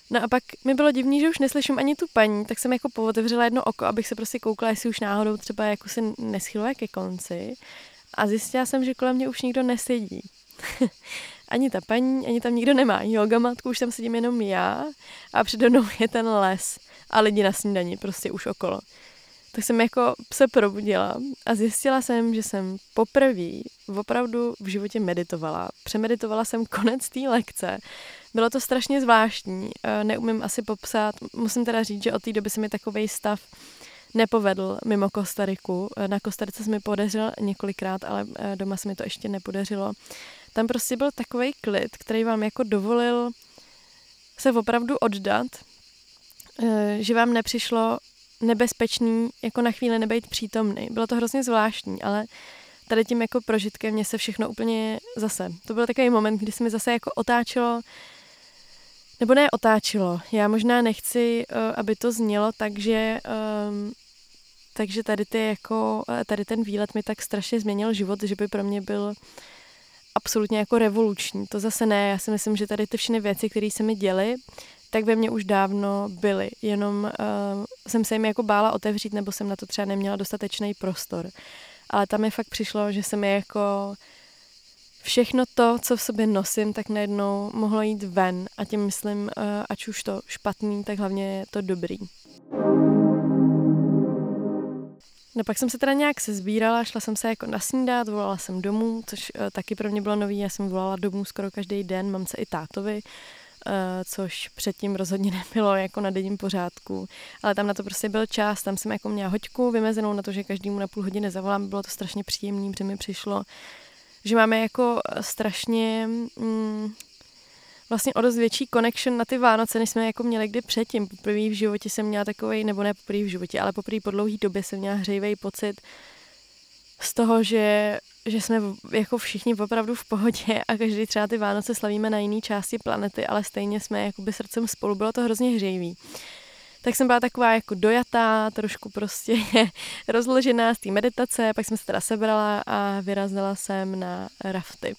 A: No a pak mi bylo divný, že už neslyším ani tu paní, tak jsem jako pootevřela jedno oko, abych se prostě koukla, jestli už náhodou třeba jako se neschyluje ke konci. A zjistila jsem, že kolem mě už nikdo nesedí. ani ta paní, ani tam nikdo nemá yoga matku, už tam sedím jenom já a přede mnou je ten les a lidi na snídani, prostě už okolo. Tak jsem jako se probudila a zjistila jsem, že jsem poprvé opravdu v životě meditovala. Přemeditovala jsem konec té lekce. Bylo to strašně zvláštní, eh, neumím asi popsat. Musím teda říct, že od té doby se mi takový stav nepovedl mimo Kostariku. Na Kostarice se mi podařil několikrát, ale doma se mi to ještě nepodařilo. Tam prostě byl takový klid, který vám jako dovolil se opravdu oddat, že vám nepřišlo nebezpečný jako na chvíli nebejt přítomný. Bylo to hrozně zvláštní, ale tady tím jako prožitkem mě se všechno úplně zase. To byl takový moment, kdy se mi zase jako otáčelo, nebo ne otáčelo. Já možná nechci, uh, aby to znělo tak, že um, takže tady, ty jako, eh, tady ten výlet mi tak strašně změnil život, že by pro mě byl absolutně jako revoluční. To zase ne, já si myslím, že tady ty všechny věci, které se mi děly, tak ve mně už dávno byly. Jenom uh, jsem se jim jako bála otevřít, nebo jsem na to třeba neměla dostatečný prostor. Ale tam mi fakt přišlo, že se mi jako všechno to, co v sobě nosím, tak najednou mohlo jít ven. A tím myslím, uh, ať už to špatný, tak hlavně to dobrý. No pak jsem se teda nějak sezbírala, šla jsem se jako nasnídat, volala jsem domů, což uh, taky pro mě bylo nový, já jsem volala domů skoro každý den, mám se i tátovi, což předtím rozhodně nebylo jako na denním pořádku, ale tam na to prostě byl čas, tam jsem jako měla hoďku vymezenou na to, že každému na půl hodiny zavolám, bylo to strašně příjemné, protože mi přišlo, že máme jako strašně mm, vlastně o dost větší connection na ty Vánoce, než jsme jako měli kdy předtím. Poprvé v životě jsem měla takový, nebo ne poprvé v životě, ale poprvé po dlouhé době jsem měla hřejivý pocit z toho, že, že jsme jako všichni opravdu v pohodě a každý třeba ty Vánoce slavíme na jiné části planety, ale stejně jsme jakoby srdcem spolu. Bylo to hrozně hřejivý. Tak jsem byla taková jako dojatá, trošku prostě rozložená z té meditace, pak jsem se teda sebrala a vyrazila jsem na rafty.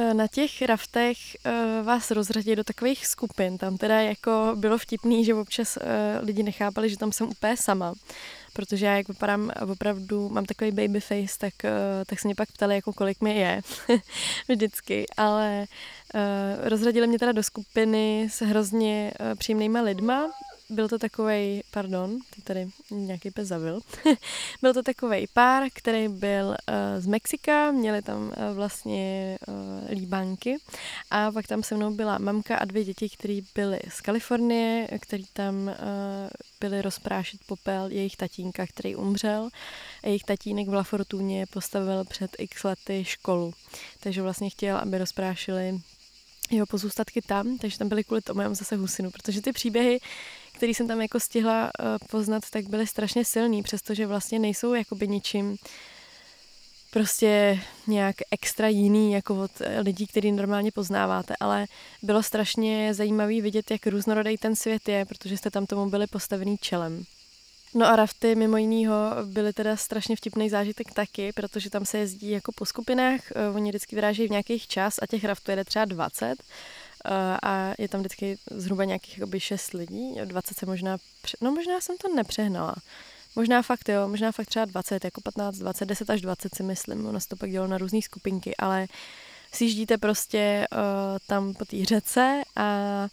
A: Eh, na těch raftech uh, vás rozřadí do takových skupin. Tam teda jako bylo vtipný, že občas uh, lidi nechápali, že tam jsem úplně sama. Protože já jak vypadám opravdu, mám takový baby face, tak, tak se mě pak ptali, jako kolik mi je vždycky. Ale rozradili mě teda do skupiny s hrozně příjemnýma lidma, byl to takový, pardon, tady nějaký pes zavil. byl to takový pár, který byl uh, z Mexika, měli tam uh, vlastně uh, líbánky a pak tam se mnou byla mamka a dvě děti, které byly z Kalifornie, který tam uh, byli rozprášet popel jejich tatínka, který umřel. A jejich tatínek v La Fortuně postavil před x lety školu. Takže vlastně chtěl, aby rozprášili jeho pozůstatky tam, takže tam byly kvůli tomu, já mám zase husinu, protože ty příběhy který jsem tam jako stihla uh, poznat, tak byly strašně silný, přestože vlastně nejsou jakoby ničím prostě nějak extra jiný jako od eh, lidí, který normálně poznáváte, ale bylo strašně zajímavý vidět, jak různorodý ten svět je, protože jste tam tomu byli postavený čelem. No a rafty mimo jinýho byly teda strašně vtipný zážitek taky, protože tam se jezdí jako po skupinách, eh, oni vždycky vyrážejí v nějakých čas a těch raftů jede třeba 20 Eh, a je tam vždycky zhruba nějakých jakoby 6 lidí, 20 se možná, pře- no možná jsem to nepřehnala. Možná fakt jo, možná fakt třeba 20, jako 15, 20, 10 až 20 si myslím, ono se to pak dělalo na různé skupinky, ale sjíždíte prostě uh, tam po té řece a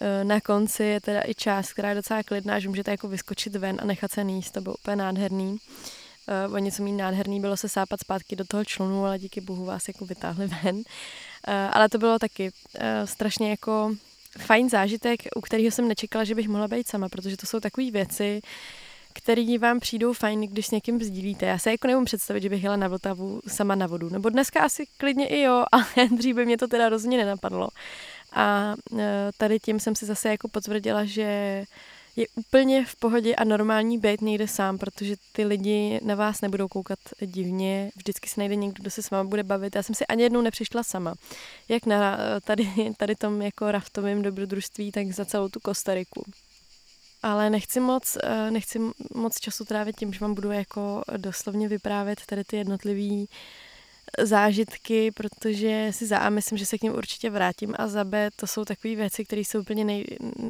A: uh, na konci je teda i část, která je docela klidná, že můžete jako vyskočit ven a nechat se níst, to bylo úplně nádherný. Uh, o něco mít nádherný bylo se sápat zpátky do toho člunu, ale díky bohu vás jako vytáhli ven. Eh, ale to bylo taky eh, strašně jako fajn zážitek, u kterého jsem nečekala, že bych mohla být sama, protože to jsou takové věci, které vám přijdou fajn, když s někým sdílíte. Já se jako nemůžu představit, že bych jela na Vltavu sama na vodu. Nebo dneska asi klidně i jo, ale dřív by mě to teda rozhodně nenapadlo. A eh, tady tím jsem si zase jako potvrdila, že je úplně v pohodě a normální být někde sám, protože ty lidi na vás nebudou koukat divně, vždycky se najde někdo, kdo se s vámi bude bavit. Já jsem si ani jednou nepřišla sama. Jak na tady, tady tom jako raftovém dobrodružství, tak za celou tu Kostariku. Ale nechci moc, eh, nechci moc času trávit tím, že vám budu jako doslovně vyprávět tady ty jednotlivý zážitky, protože si za A myslím, že se k ním určitě vrátím a za B to jsou takové věci, které se úplně nej,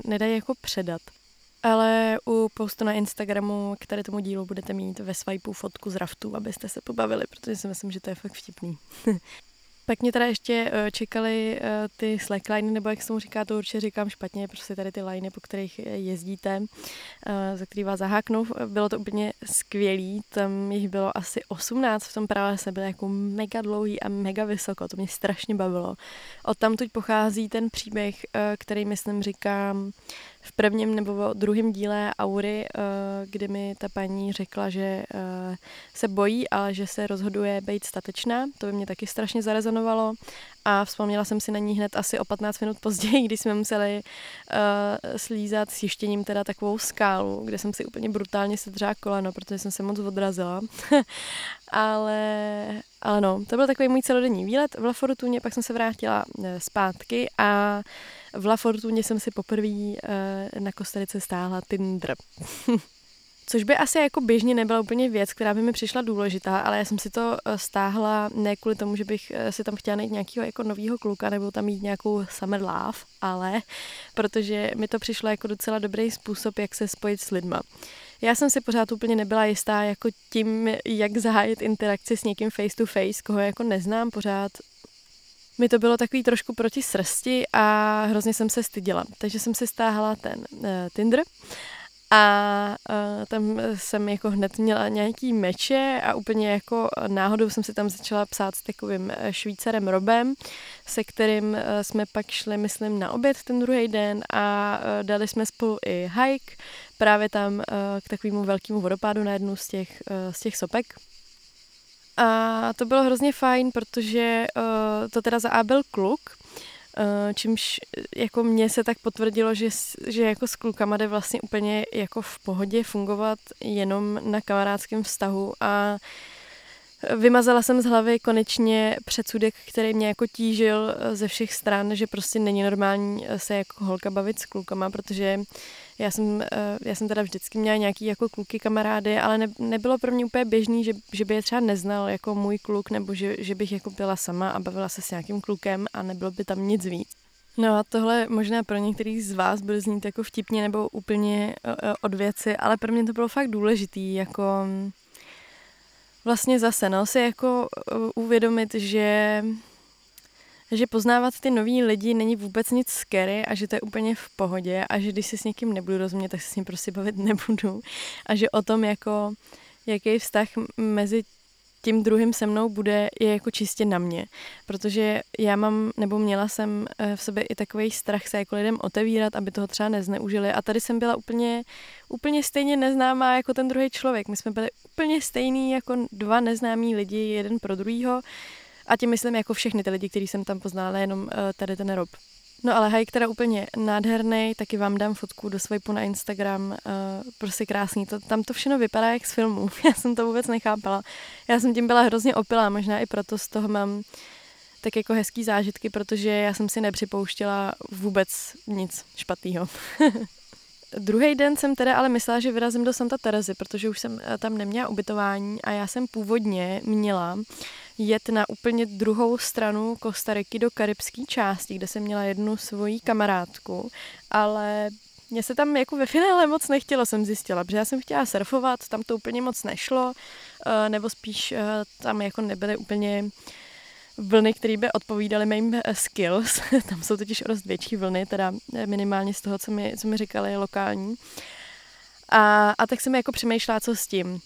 A: nedají jako předat ale u postu na Instagramu k tady tomu dílu budete mít ve swipeu fotku z raftu, abyste se pobavili, protože si myslím, že to je fakt vtipný. Pak mě teda ještě eh, čekaly eh, ty slackliny, nebo jak se tomu říká, to určitě říkám špatně, prostě tady ty liny, po kterých jezdíte, eh, za který vás zaháknou. Bylo to úplně skvělý, tam jich bylo asi 18 v tom pralese, byly jako mega dlouhý a mega vysoko, to mě strašně bavilo. Od tam tuď pochází ten příběh, který myslím říkám v prvním nebo druhém díle Aury, uh, kdy mi ta paní řekla, že uh, se bojí, ale že se rozhoduje být statečná. To by mě taky strašně zarezonovalo a vzpomněla jsem si na ní hned asi o 15 minut později, když jsme museli uh, slízat s jištěním teda takovou skálu, kde jsem si úplně brutálně sedřela koleno, protože jsem se moc odrazila. ale, ale no, to byl takový můj celodenní výlet v La Fortuně, pak jsem se vrátila zpátky a v La Fortuně jsem si poprvé uh, na Kostarice stáhla Tinder. Což by asi jako běžně nebyla úplně věc, která by mi přišla důležitá, ale já jsem si to eh, stáhla ne kvůli tomu, že bych eh, si tam chtěla najít nějakého jako nového kluka nebo tam mít nějakou summer love, ale protože mi to přišlo jako docela dobrý způsob, jak se spojit s lidma. Já jsem si pořád úplně nebyla jistá jako tím, jak zahájit interakci s někým face to face, koho jako neznám pořád, mi to bylo takový trošku proti srsti a hrozně jsem se styděla. Takže jsem si stáhala ten uh, Tinder a uh, tam jsem jako hned měla nějaký meče a úplně jako náhodou jsem si tam začala psát s takovým eh, švýcarem Robem, se kterým uh, jsme pak šli, myslím, na oběd ten druhý den a uh, dali jsme spolu i hike právě tam uh, k takovému velkému vodopádu na jednu z těch, uh, z těch sopek. A to bylo hrozně fajn, protože uh, to teda za A byl kluk, uh, čímž jako mně se tak potvrdilo, že, že jako s klukama jde vlastně úplně jako v pohodě fungovat jenom na kamarádském vztahu a Vymazala jsem z hlavy konečně předsudek, který mě jako tížil ze všech stran, že prostě není normální se jako holka bavit s klukama, protože já jsem, eh, já jsem teda vždycky měla nějaký jako kluky kamarády, ale ne, nebylo pro mě úplně běžný, že, že by je třeba neznal jako můj kluk, nebo že, že bych jako byla sama a bavila se s nějakým klukem a nebylo by tam nic víc. No a tohle možná pro některých z vás bude znít jako vtipně nebo úplně od věci, ale pro mě to bylo fakt důležitý, jako vlastně zase, no, si jako uh, uvědomit, že že poznávat ty nový lidi není vůbec nic scary a že to je úplně v pohodě a že když si s někým nebudu rozumět, tak se s ním prostě bavit nebudu. A že o tom jako jaký vztah mezi tím druhým se mnou bude, je jako čistě na mě. Protože já mám, nebo měla jsem eh, v sobě i takový strach se jako lidem otevírat, aby toho třeba nezneužili. A tady jsem byla úplně, úplně stejně neznámá jako ten druhý člověk. My jsme byli úplně stejný jako dva neznámí lidi, jeden pro druhýho. A tím myslím jako všechny ty lidi, který jsem tam poznala, jenom uh, tady ten Rob. No ale hajk teda úplně nádherný, taky vám dám fotku do swipeu na Instagram, uh, prostě krásný, to, tam to všechno vypadá jak z filmu, já jsem to vůbec nechápala. Já jsem tím byla hrozně opilá, možná i proto z toho mám tak jako hezký zážitky, protože já jsem si nepřipouštěla vůbec nic špatného. Druhý den jsem teda ale myslela, že vyrazím do Santa Terezy, protože už jsem eh, tam neměla ubytování a já jsem původně měla jet na úplně druhou stranu Kostariky do karibské části, kde jsem měla jednu svoji kamarádku, ale mně se tam jako ve finále moc nechtělo, jsem zjistila, protože já jsem chtěla surfovat, tam to úplně moc nešlo, eh, nebo spíš eh, tam jako nebyly úplně vlny, které by odpovídaly mým eh, skills. tam jsou totiž dost větší vlny, teda minimálně z toho, co mi, co mi říkali lokální. A, a tak jsem jako přemýšlela, co s tím.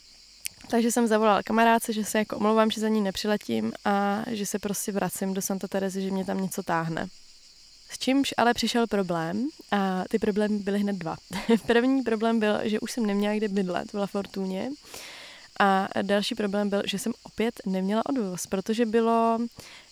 A: Takže jsem zavolala kamarádce, že se jako omlouvám, že za ní nepřiletím a že se prostě vracím do Santa Terezy, že mě tam něco táhne. S čímž ale přišel problém a ty problémy byly hned dva. První problém byl, že už jsem neměla kde bydlet v La Fortuně a další problém byl, že jsem opět neměla odvoz, protože bylo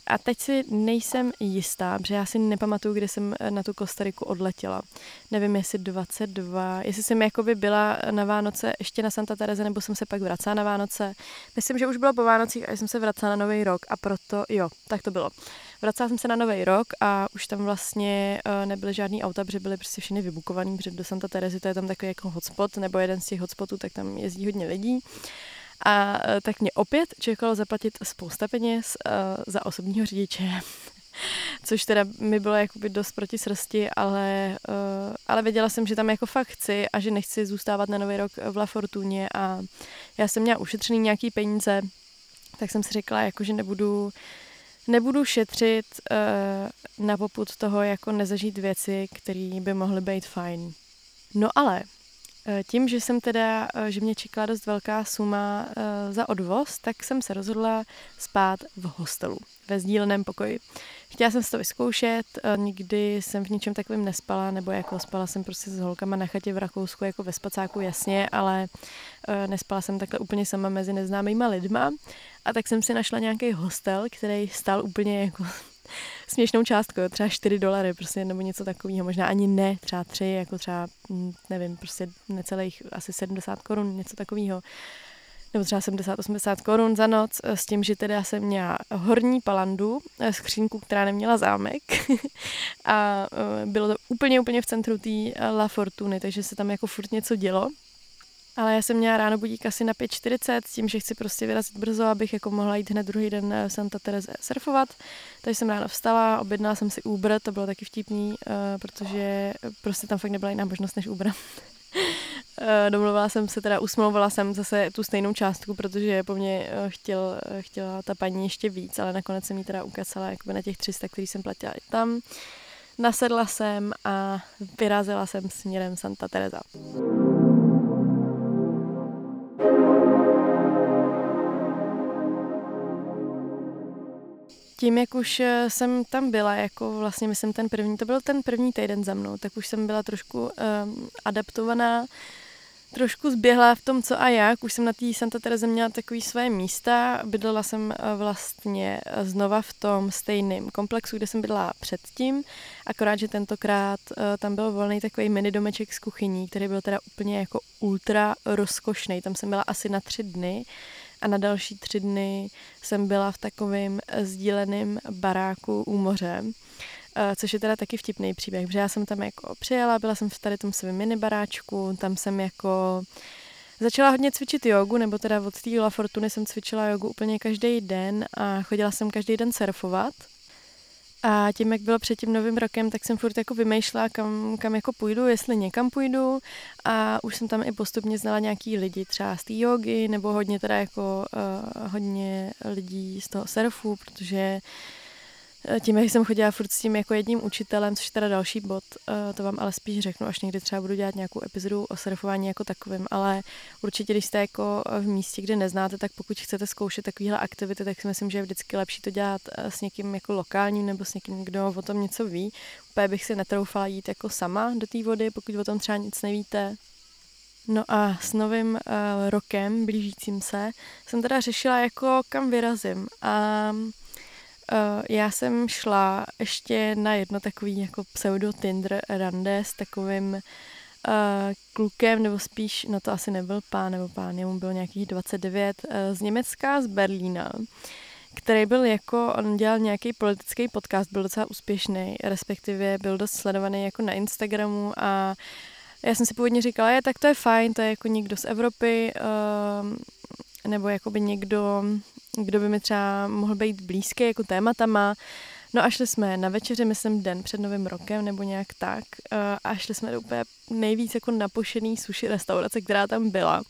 A: a teď si nejsem jistá, protože já si nepamatuju, kde jsem eh, na tu Kostariku odletěla. Nevím, jestli 22, jestli jsem jakoby byla na Vánoce ještě na Santa Teresa, nebo jsem se pak vracela na Vánoce. Myslím, že už bylo po Vánocích a jsem se vracela na Nový rok a proto, jo, tak to bylo. Vracela jsem se na Nový rok a už tam vlastně uh, nebyly žádný auta, protože byly prostě všechny vybukovaný, protože do Santa Terezy to je tam takový jako hotspot, nebo jeden z těch hotspotů, tak tam jezdí hodně lidí. A e, tak mě opět čekalo zaplatit spousta peněz uh, za osobního řidiče, což teda mi bylo jakoby dost proti srsti, ale, uh, ale věděla jsem, že tam jako fakt chci a že nechci zůstávat na nový rok v La Fortuně a já jsem měla ušetřený nějaký peníze, tak jsem si řekla, jako, že nebudu, nebudu šetřit na poput toho, jako nezažít věci, které by mohly být fajn. No ale tím, že jsem teda, eh, že mě čekala dost velká suma eh, za odvoz, tak jsem se rozhodla spát v hostelu, ve sdíleném pokoji. Chtěla jsem si to vyzkoušet, nikdy jsem v ničem takovým nespala, nebo jako spala jsem prostě s holkama na chatě v Rakousku, jako ve spacáku jasně, ale nespala jsem takhle úplně sama mezi neznámýma lidma. A tak jsem si našla nějaký hostel, který stál úplně jako směšnou částku, třeba 4 dolary, prostě, nebo něco takového, možná ani ne, třeba 3, jako třeba, hm, nevím, prostě necelých asi 70 korun, něco takového nebo třeba 70-80 korun za noc, eh, s tím, že teda jsem měla horní palandu, eh, skřínku, která neměla zámek. A eh, bylo to úplně, úplně v centru té La Fortuny, takže se tam jako furt něco dělo ale já jsem měla ráno budík asi na 5.40 s tím, že chci prostě vyrazit brzo, abych jako mohla jít hned druhý den v Santa Terese surfovat. Takže jsem ráno vstala, objednala jsem si Uber, to bylo taky vtipný, uh, protože prostě tam fakt nebyla jiná možnost než Uber. Uh, domluvila jsem se, teda usmlouvala jsem zase tu stejnou částku, protože po mně chtěl, chtěla ta paní ještě víc, ale nakonec jsem jí teda ukázala jakoby na těch 300, který jsem platila i tam. Nasedla jsem a vyrazila jsem směrem Santa Teresa. Tím, jak už eh, jsem tam byla, jako vlastně myslím ten první, to byl ten první týden za mnou, tak už jsem byla trošku um, adaptovaná, trošku zběhla v tom, co a jak. Už jsem na té Santa Terese měla takový své místa. Bydlela jsem eh, vlastně eh, znova v tom stejném komplexu, kde jsem bydlela předtím, akorát, že tentokrát tam byl volný takový mini domeček s kuchyní, který byl teda úplně jako ultra rozkošný. Tam jsem byla asi na tři dny a na další tři dny jsem byla v takovém sdíleném baráku u moře, eh, což je teda taky vtipný příběh, protože já jsem tam jako přijela, byla jsem v tady tom svém mini baráčku, tam jsem jako Začala hodně cvičit jogu, nebo teda od té La Fortuny jsem cvičila jogu úplně každý den a chodila jsem každý den surfovat. A tím, jak bylo před tím novým rokem, tak jsem furt jako vymýšlela, kam, kam jako půjdu, jestli někam půjdu. A už jsem tam i postupně znala nějaký lidi, třeba z té jogy, nebo hodně teda jako uh, hodně lidí z toho surfu, protože Eh, tím, jak jsem chodila furt s tím jako jedním učitelem, což teda další bod, eh, to vám ale spíš řeknu, až někdy třeba budu dělat nějakou epizodu o surfování jako takovým, ale určitě, když jste jako v místě, kde neznáte, tak pokud chcete zkoušet takovéhle aktivity, tak si myslím, že je vždycky lepší to dělat eh, s někým jako lokálním nebo s někým, kdo o tom něco ví. Úplně bych si netroufala jít jako sama do té vody, pokud o tom třeba nic nevíte, No a s novým uh, rokem, blížícím se, jsem teda řešila, jako kam vyrazím. A Uh, já jsem šla ještě na jedno takový jako pseudo Tinder rande s takovým uh, klukem, nebo spíš, no to asi nebyl pán nebo pán, jemu byl nějakých 29, uh, eh, z Německa, z Berlína, který byl jako, on dělal nějaký politický podcast, byl docela úspěšný, respektive byl dost sledovaný jako na Instagramu a já jsem si původně říkala, je, tak to je fajn, to je jako někdo z Evropy, uh, nebo jakoby někdo, kdo by mi třeba mohl být blízký jako tématama. No a šli jsme na večeři, myslím, den před novým rokem nebo nějak tak. Eh, a šli jsme do úplně nejvíc jako napošený sushi restaurace, která tam byla.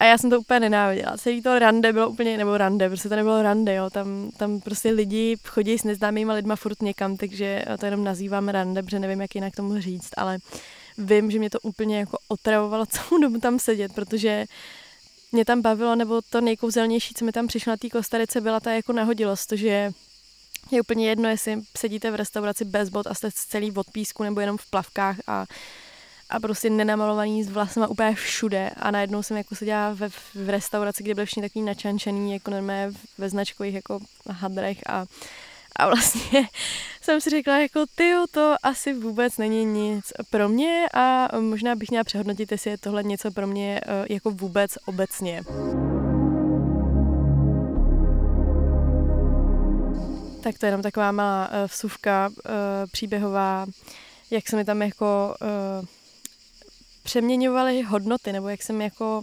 A: A já jsem to úplně nenáviděla. Celý to rande bylo úplně, nebo rande, prostě to nebylo rande, jo. Tam, tam prostě lidi chodí s neznámýma lidma furt někam, takže to jenom nazývám rande, protože nevím, jak jinak tomu říct, ale vím, že mě to úplně jako otravovalo celou dobu tam sedět, protože mě tam bavilo, nebo to nejkouzelnější, co mi tam přišlo na té Kostarice, byla ta jako nahodilost, to, že je úplně jedno, jestli sedíte v restauraci bez bot a jste celý od písku nebo jenom v plavkách a, a prostě nenamalovaný s vlasama úplně všude. A najednou jsem jako seděla ve, v restauraci, kde byly všichni takový načančený, jako normálně ve značkových jako hadrech a a vlastně jsem si řekla, jako ty, to asi vůbec není nic pro mě a možná bych měla přehodnotit, jestli je tohle něco pro mě eh, jako vůbec obecně. Tak to je jenom taková malá eh, vsuvka eh, příběhová, jak se mi tam jako přeměňovaly hodnoty, nebo jak jsem jako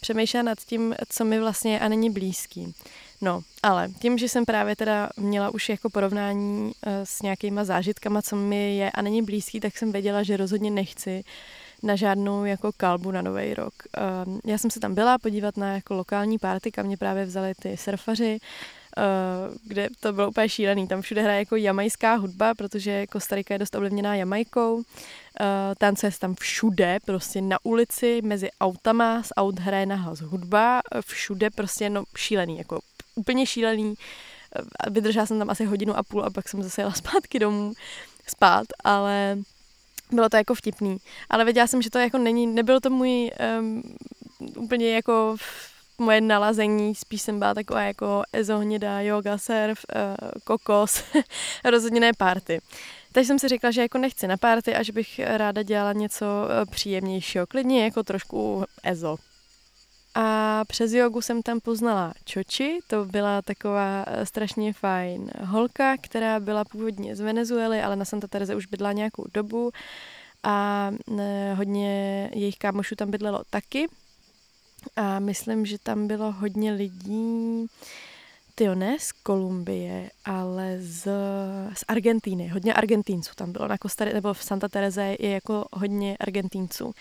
A: přemýšlela nad tím, co mi vlastně a není blízký. No, ale tím, že jsem právě teda měla už jako porovnání uh, s nějakýma zážitkama, co mi je a není blízký, tak jsem věděla, že rozhodně nechci na žádnou jako kalbu na nový rok. Uh, já jsem se tam byla podívat na jako lokální párty, kam mě právě vzali ty surfaři kde to bylo úplně šílený. Tam všude hraje jako jamajská hudba, protože Kostarika je dost ovlivněná Jamajkou. Tancuje se tam všude, prostě na ulici, mezi autama, z aut hraje nahlas hudba, všude prostě no šílený, jako úplně šílený. Vydržela jsem tam asi hodinu a půl a pak jsem zase jela zpátky domů spát, ale bylo to jako vtipný. Ale věděla jsem, že to jako není, nebylo to můj um, úplně jako moje nalazení, spíš jsem byla taková jako ezohnědá, yoga, surf, uh, kokos, rozhodně ne party. Takže jsem si řekla, že jako nechci na party a že bych ráda dělala něco eh, příjemnějšího, klidně jako trošku ezo. A přes jogu jsem tam poznala Čoči, to byla taková eh, strašně fajn holka, která byla původně z Venezuely, ale na Santa Terese už bydla nějakou dobu a hodně jejich kámošů tam bydlelo taky. A myslím, že tam bylo hodně lidí, tyjo, ne z Kolumbie, ale z, z Argentíny. Hodně Argentínců tam bylo. Na Kostary, nebo v Santa Terese je jako hodně Argentínců.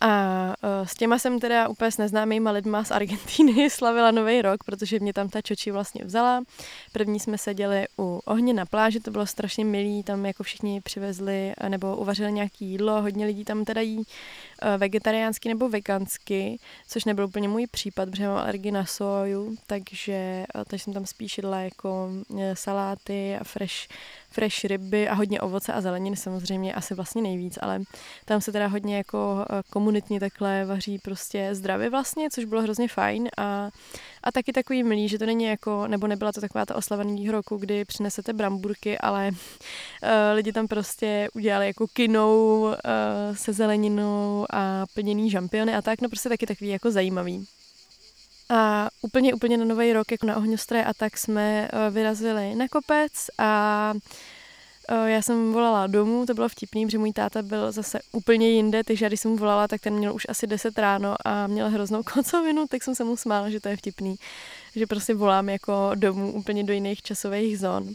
A: A uh, s těma jsem teda úplně s neznámýma lidma z Argentíny slavila Nový rok, protože mě tam ta čoči vlastně vzala. První jsme seděli u ohně na pláži, to bylo strašně milý, tam jako všichni přivezli nebo uvařili nějaký jídlo, hodně lidí tam teda jí vegetariánsky nebo vegansky, což nebyl úplně můj případ, protože mám alergii na soju, takže, uh, takže jsem tam spíš jedla jako uh, saláty a fresh fresh ryby a hodně ovoce a zeleniny samozřejmě asi vlastně nejvíc, ale tam se teda hodně jako eh, komunitně takhle vaří prostě zdravě vlastně, což bylo hrozně fajn a, a taky takový milý, že to není jako, nebo nebyla to taková ta oslavený roku, kdy přinesete bramburky, ale uh, lidi tam prostě udělali jako kinou uh, se zeleninou a plněný žampiony a tak, no prostě taky takový jako zajímavý. A úplně, úplně na nový rok, jako na ohňostroje a tak jsme uh, vyrazili na kopec a já jsem volala domů, to bylo vtipný, protože můj táta byl zase úplně jinde, takže když jsem mu volala, tak ten měl už asi 10 ráno a měl hroznou kocovinu, tak jsem se mu smála, že to je vtipný, že prostě volám jako domů úplně do jiných časových zón.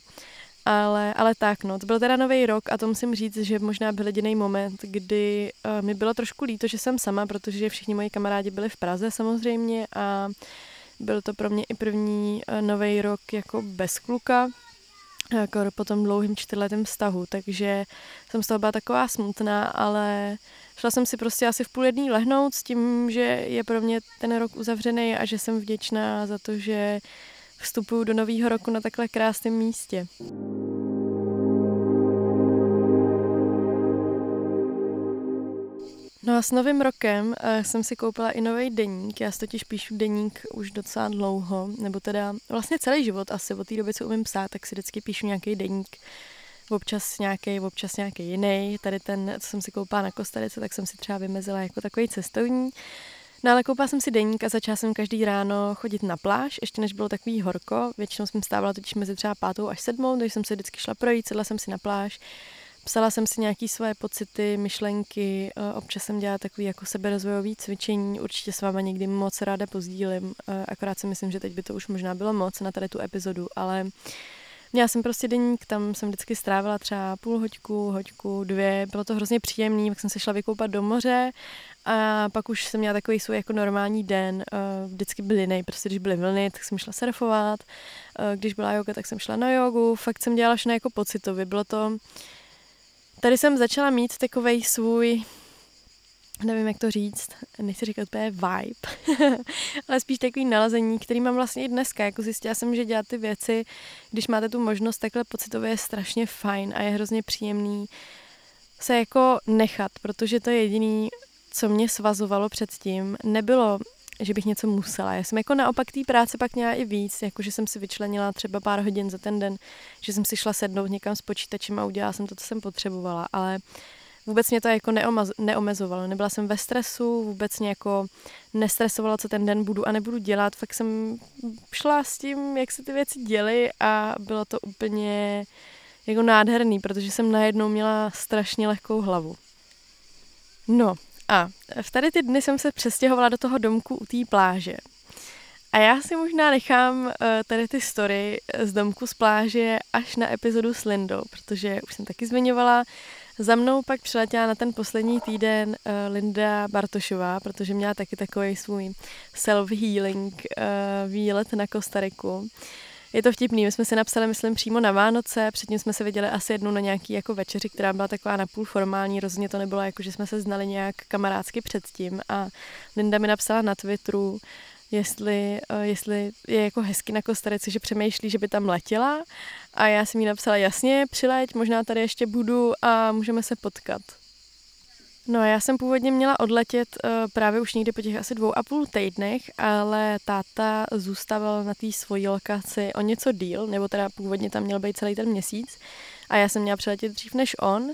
A: Ale, ale tak, no, to byl teda nový rok a to musím říct, že možná byl jediný moment, kdy uh, mi bylo trošku líto, že jsem sama, protože všichni moji kamarádi byli v Praze samozřejmě a byl to pro mě i první uh, nový rok jako bez kluka, jako po tom dlouhým čtyřletém vztahu, takže jsem z toho byla taková smutná, ale šla jsem si prostě asi v půl jedný lehnout s tím, že je pro mě ten rok uzavřený a že jsem vděčná za to, že vstupuju do nového roku na takhle krásném místě. No a s novým rokem uh, jsem si koupila i nový deník. Já si totiž píšu deník už docela dlouho, nebo teda vlastně celý život asi. Od té doby, co umím psát, tak si vždycky píšu nějaký deník. Občas nějaký, občas nějaký jiný. Tady ten, co jsem si koupila na Kostarice, tak jsem si třeba vymezila jako takový cestovní. No ale koupila jsem si deník a začala jsem každý ráno chodit na pláž, ještě než bylo takový horko. Většinou jsem stávala totiž mezi třeba pátou až sedmou, takže jsem se vždycky šla projít, sedla jsem si na pláž. Psala jsem si nějaké svoje pocity, myšlenky, eh, občas jsem dělala takový jako seberozvojový cvičení, určitě s váma někdy moc ráda pozdílím, eh, akorát si myslím, že teď by to už možná bylo moc na tady tu epizodu, ale Měla jsem prostě deník, tam jsem vždycky strávila třeba půl hoďku, hoďku, dvě, bylo to hrozně příjemný, pak jsem se šla vykoupat do moře a pak už jsem měla takový svůj jako normální den, eh, vždycky byl jiný, prostě když byly vlny, tak jsem šla surfovat, když byla yoga, tak jsem šla na jogu, fakt jsem dělala všechno jako pocitově, bylo to, tady jsem začala mít takový svůj nevím, jak to říct, nechci říkat úplně vibe, ale spíš takový nalazení, který mám vlastně i dneska. Jako zjistila jsem, že dělat ty věci, když máte tu možnost takhle pocitově, je strašně fajn a je hrozně příjemný se jako nechat, protože to je jediný, co mě svazovalo předtím. Nebylo, že bych něco musela. Já jsem jako naopak té práce pak měla i víc, jako že jsem si vyčlenila třeba pár hodin za ten den, že jsem si šla sednout někam s počítačem a udělala jsem to, co jsem potřebovala, ale vůbec mě to jako neomezovalo. Nebyla jsem ve stresu, vůbec mě jako nestresovala, co ten den budu a nebudu dělat. Fakt jsem šla s tím, jak se ty věci děly a bylo to úplně jako nádherný, protože jsem najednou měla strašně lehkou hlavu. No a v tady ty dny jsem se přestěhovala do toho domku u té pláže. A já si možná nechám uh, tady ty story z domku z pláže až na epizodu s Lindou, protože už jsem taky zmiňovala, za mnou pak přiletěla na ten poslední týden uh, Linda Bartošová, protože měla taky takový svůj self-healing výlet na Kostariku. Je to vtipný, my jsme si napsali, myslím, přímo na Vánoce, předtím jsme se viděli asi jednou na nějaký jako večeři, která byla taková napůl formální, rozhodně to nebylo jako, že jsme se znali nějak kamarádsky předtím a Linda mi napsala na Twitteru, jestli, uh, jestli je jako hezky na Kostarici, že přemýšlí, že by tam letěla a já jsem jí napsala, jasně, přileď, možná tady ještě budu a můžeme se potkat. No já jsem původně měla odletět uh, právě už někdy po těch asi dvou a půl týdnech, ale táta zůstával na té svojí lokaci o něco díl, nebo teda původně tam měl být celý ten měsíc a já jsem měla přiletět dřív než on.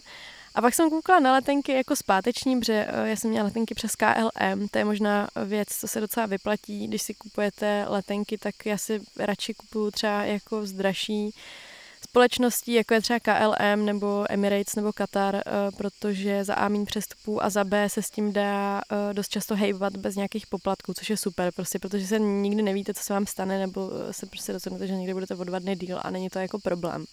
A: A pak jsem koukala na letenky jako zpáteční, protože uh, já jsem měla letenky přes KLM, to je možná věc, co se docela vyplatí, když si kupujete letenky, tak já si radši kupuju třeba jako zdražší společností, jako je třeba KLM nebo Emirates nebo Qatar, eh, protože za A méně přestupů a za B se s tím dá eh, dost často hejbat bez nějakých poplatků, což je super, prostě, protože se nikdy nevíte, co se vám stane, nebo eh, se prostě rozhodnete, že někdy budete o dva dny díl a není to jako problém.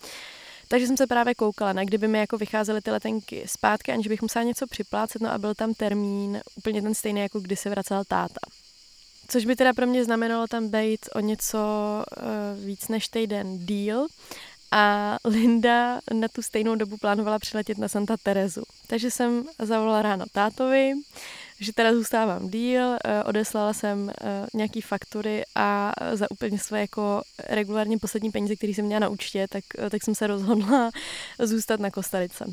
A: Takže jsem se právě koukala, na kdyby mi jako vycházely ty letenky zpátky, aniž bych musela něco připlácet, no a byl tam termín úplně ten stejný, jako kdy se vracel táta. Což by teda pro mě znamenalo tam být o něco uh, víc než týden díl a Linda na tu stejnou dobu plánovala přiletět na Santa Terezu. Takže jsem zavolala ráno tátovi, že teda zůstávám díl, eh, odeslala jsem eh, nějaký faktury a za úplně své jako regulárně poslední peníze, které jsem měla na účtě, tak, eh, tak jsem se rozhodla zůstat na Kostarice.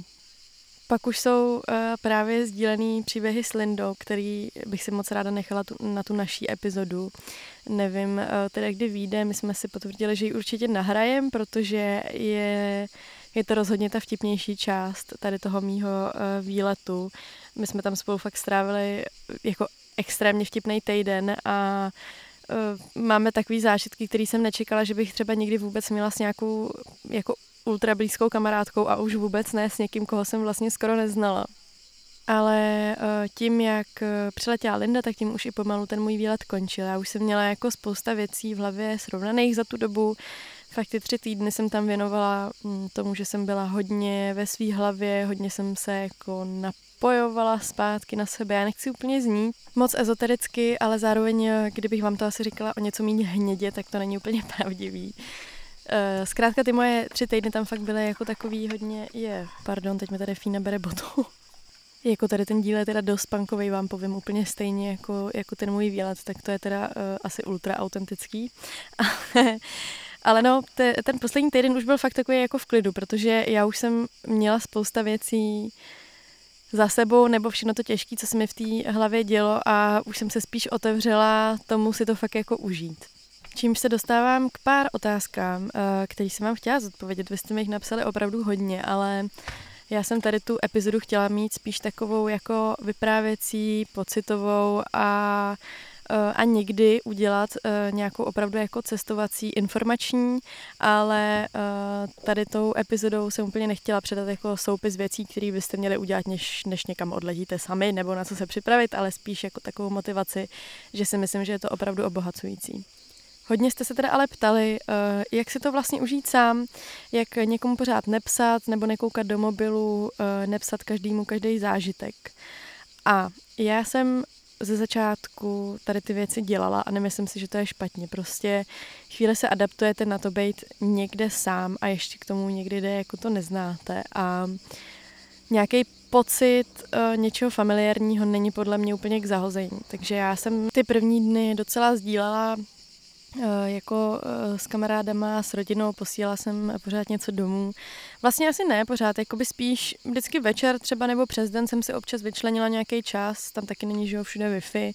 A: Pak už jsou právě sdílený příběhy s Lindou, který bych si moc ráda nechala tu, na tu naší epizodu. Nevím uh, teda, kdy vyjde, my jsme si potvrdili, že ji určitě nahrajem, protože je, je to rozhodně ta vtipnější část tady toho mýho uh, výletu. My jsme tam spolu fakt strávili jako extrémně vtipný týden a máme takový zážitky, který jsem nečekala, že bych třeba někdy vůbec měla s nějakou jako ultra blízkou kamarádkou a už vůbec ne s někým, koho jsem vlastně skoro neznala. Ale eh, tím, jak eh, přiletěla Linda, tak tím už i pomalu ten můj výlet končil. Já už jsem měla jako spousta věcí v hlavě srovnaných za tu dobu. Fakt ty tři týdny jsem tam věnovala hm, tomu, že jsem byla hodně ve své hlavě, hodně jsem se jako napojovala zpátky na sebe. Já nechci úplně znít moc ezotericky, ale zároveň, eh, kdybych vám to asi říkala o něco méně hnědě, tak to není úplně pravdivý. Zkrátka ty moje tři týdny tam fakt byly jako takový hodně, je, pardon, teď mi tady Fína bere botu. Jako tady ten díl je teda dost punkový, vám povím úplně stejně jako, jako ten můj výlet, tak to je teda uh, asi ultra autentický. Ale no, te, ten poslední týden už byl fakt takový jako v klidu, protože já už jsem měla spousta věcí za sebou, nebo všechno to těžké, co se mi v té hlavě dělo a už jsem se spíš otevřela tomu si to fakt jako užít. Čímž se dostávám k pár otázkám, eh, které jsem vám chtěla zodpovědět. Vy jste mi jich napsali opravdu hodně, ale já jsem tady tu epizodu chtěla mít spíš takovou jako vyprávěcí, pocitovou a eh, a někdy udělat uh, nějakou opravdu jako cestovací informační, ale uh, tady tou epizodou jsem úplně nechtěla předat jako soupis věcí, které byste měli udělat, než, než někam odletíte sami nebo na co se připravit, ale spíš jako takovou motivaci, že si myslím, že je to opravdu obohacující. Hodně jste se teda ale ptali, eh, jak si to vlastně užít sám, jak někomu pořád nepsat nebo nekoukat do mobilu, eh, nepsat každému každý zážitek. A já jsem ze začátku tady ty věci dělala a nemyslím si, že to je špatně. Prostě chvíle se adaptujete na to být někde sám a ještě k tomu někdy jde, jako to neznáte. A nějaký pocit uh, něčeho familiárního není podle mě úplně k zahození. Takže já jsem ty první dny docela sdílela jako eh, s kamarádama, s rodinou, posílala jsem pořád něco domů. Vlastně asi ne pořád, jako by spíš vždycky večer třeba nebo přes den jsem si občas vyčlenila nějaký čas, tam taky není, že všude Wi-Fi.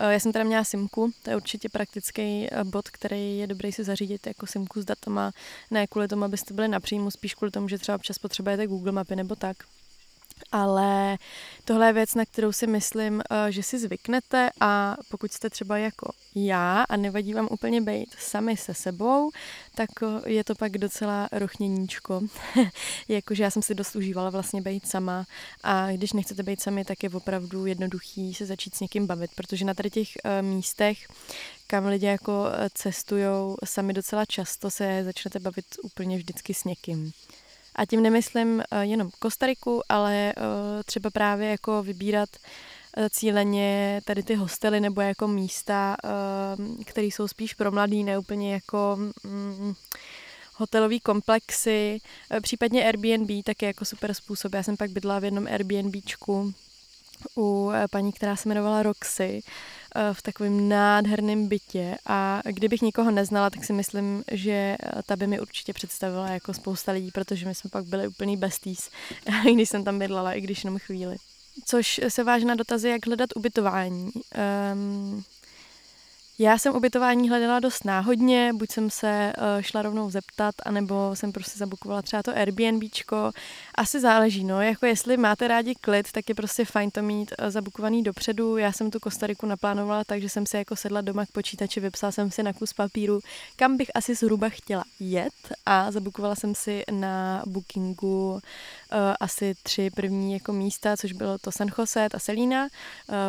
A: Eh, já jsem teda měla simku, to je určitě praktický bod, který je dobrý si zařídit jako simku s datama, ne kvůli tomu, abyste byli napřímo, spíš kvůli tomu, že třeba občas potřebujete Google mapy nebo tak ale tohle je věc, na kterou si myslím, eh, že si zvyknete a pokud jste třeba jako já a nevadí vám úplně být sami se sebou, tak eh, je to pak docela rochněníčko. Jakože já jsem si dost užívala vlastně být sama a když nechcete být sami, tak je opravdu jednoduchý se začít s někým bavit, protože na tady těch eh, místech, kam lidi jako cestují sami docela často, se začnete bavit úplně vždycky s někým. A tím nemyslím uh, jenom Kostariku, ale uh, třeba právě jako vybírat cíleně tady ty hostely nebo jako místa, které jsou spíš pro mladý, neúplně jako mm, hotelový komplexy, případně Airbnb, tak je jako super způsob. Já jsem pak bydla v jednom Airbnbčku u paní, která se jmenovala Roxy, v takovém nádherném bytě a kdybych nikoho neznala, tak si myslím, že ta by mi určitě představila jako spousta lidí, protože my jsme pak byli úplný besties, když jsem tam bydlela, i když jenom chvíli. Což se váží na dotazy, jak hledat ubytování. Um, já jsem ubytování hledala dost náhodně, buď jsem se uh, šla rovnou zeptat, anebo jsem prostě zabukovala třeba to Airbnbčko. Asi záleží, no, jako jestli máte rádi klid, tak je prostě fajn to mít uh, zabukovaný dopředu. Já jsem tu Kostariku naplánovala tak, že jsem si jako sedla doma k počítači, vypsala jsem si na kus papíru, kam bych asi zhruba chtěla jet a zabukovala jsem si na bookingu asi tři první jako místa, což bylo to San Jose, a Selina, uh,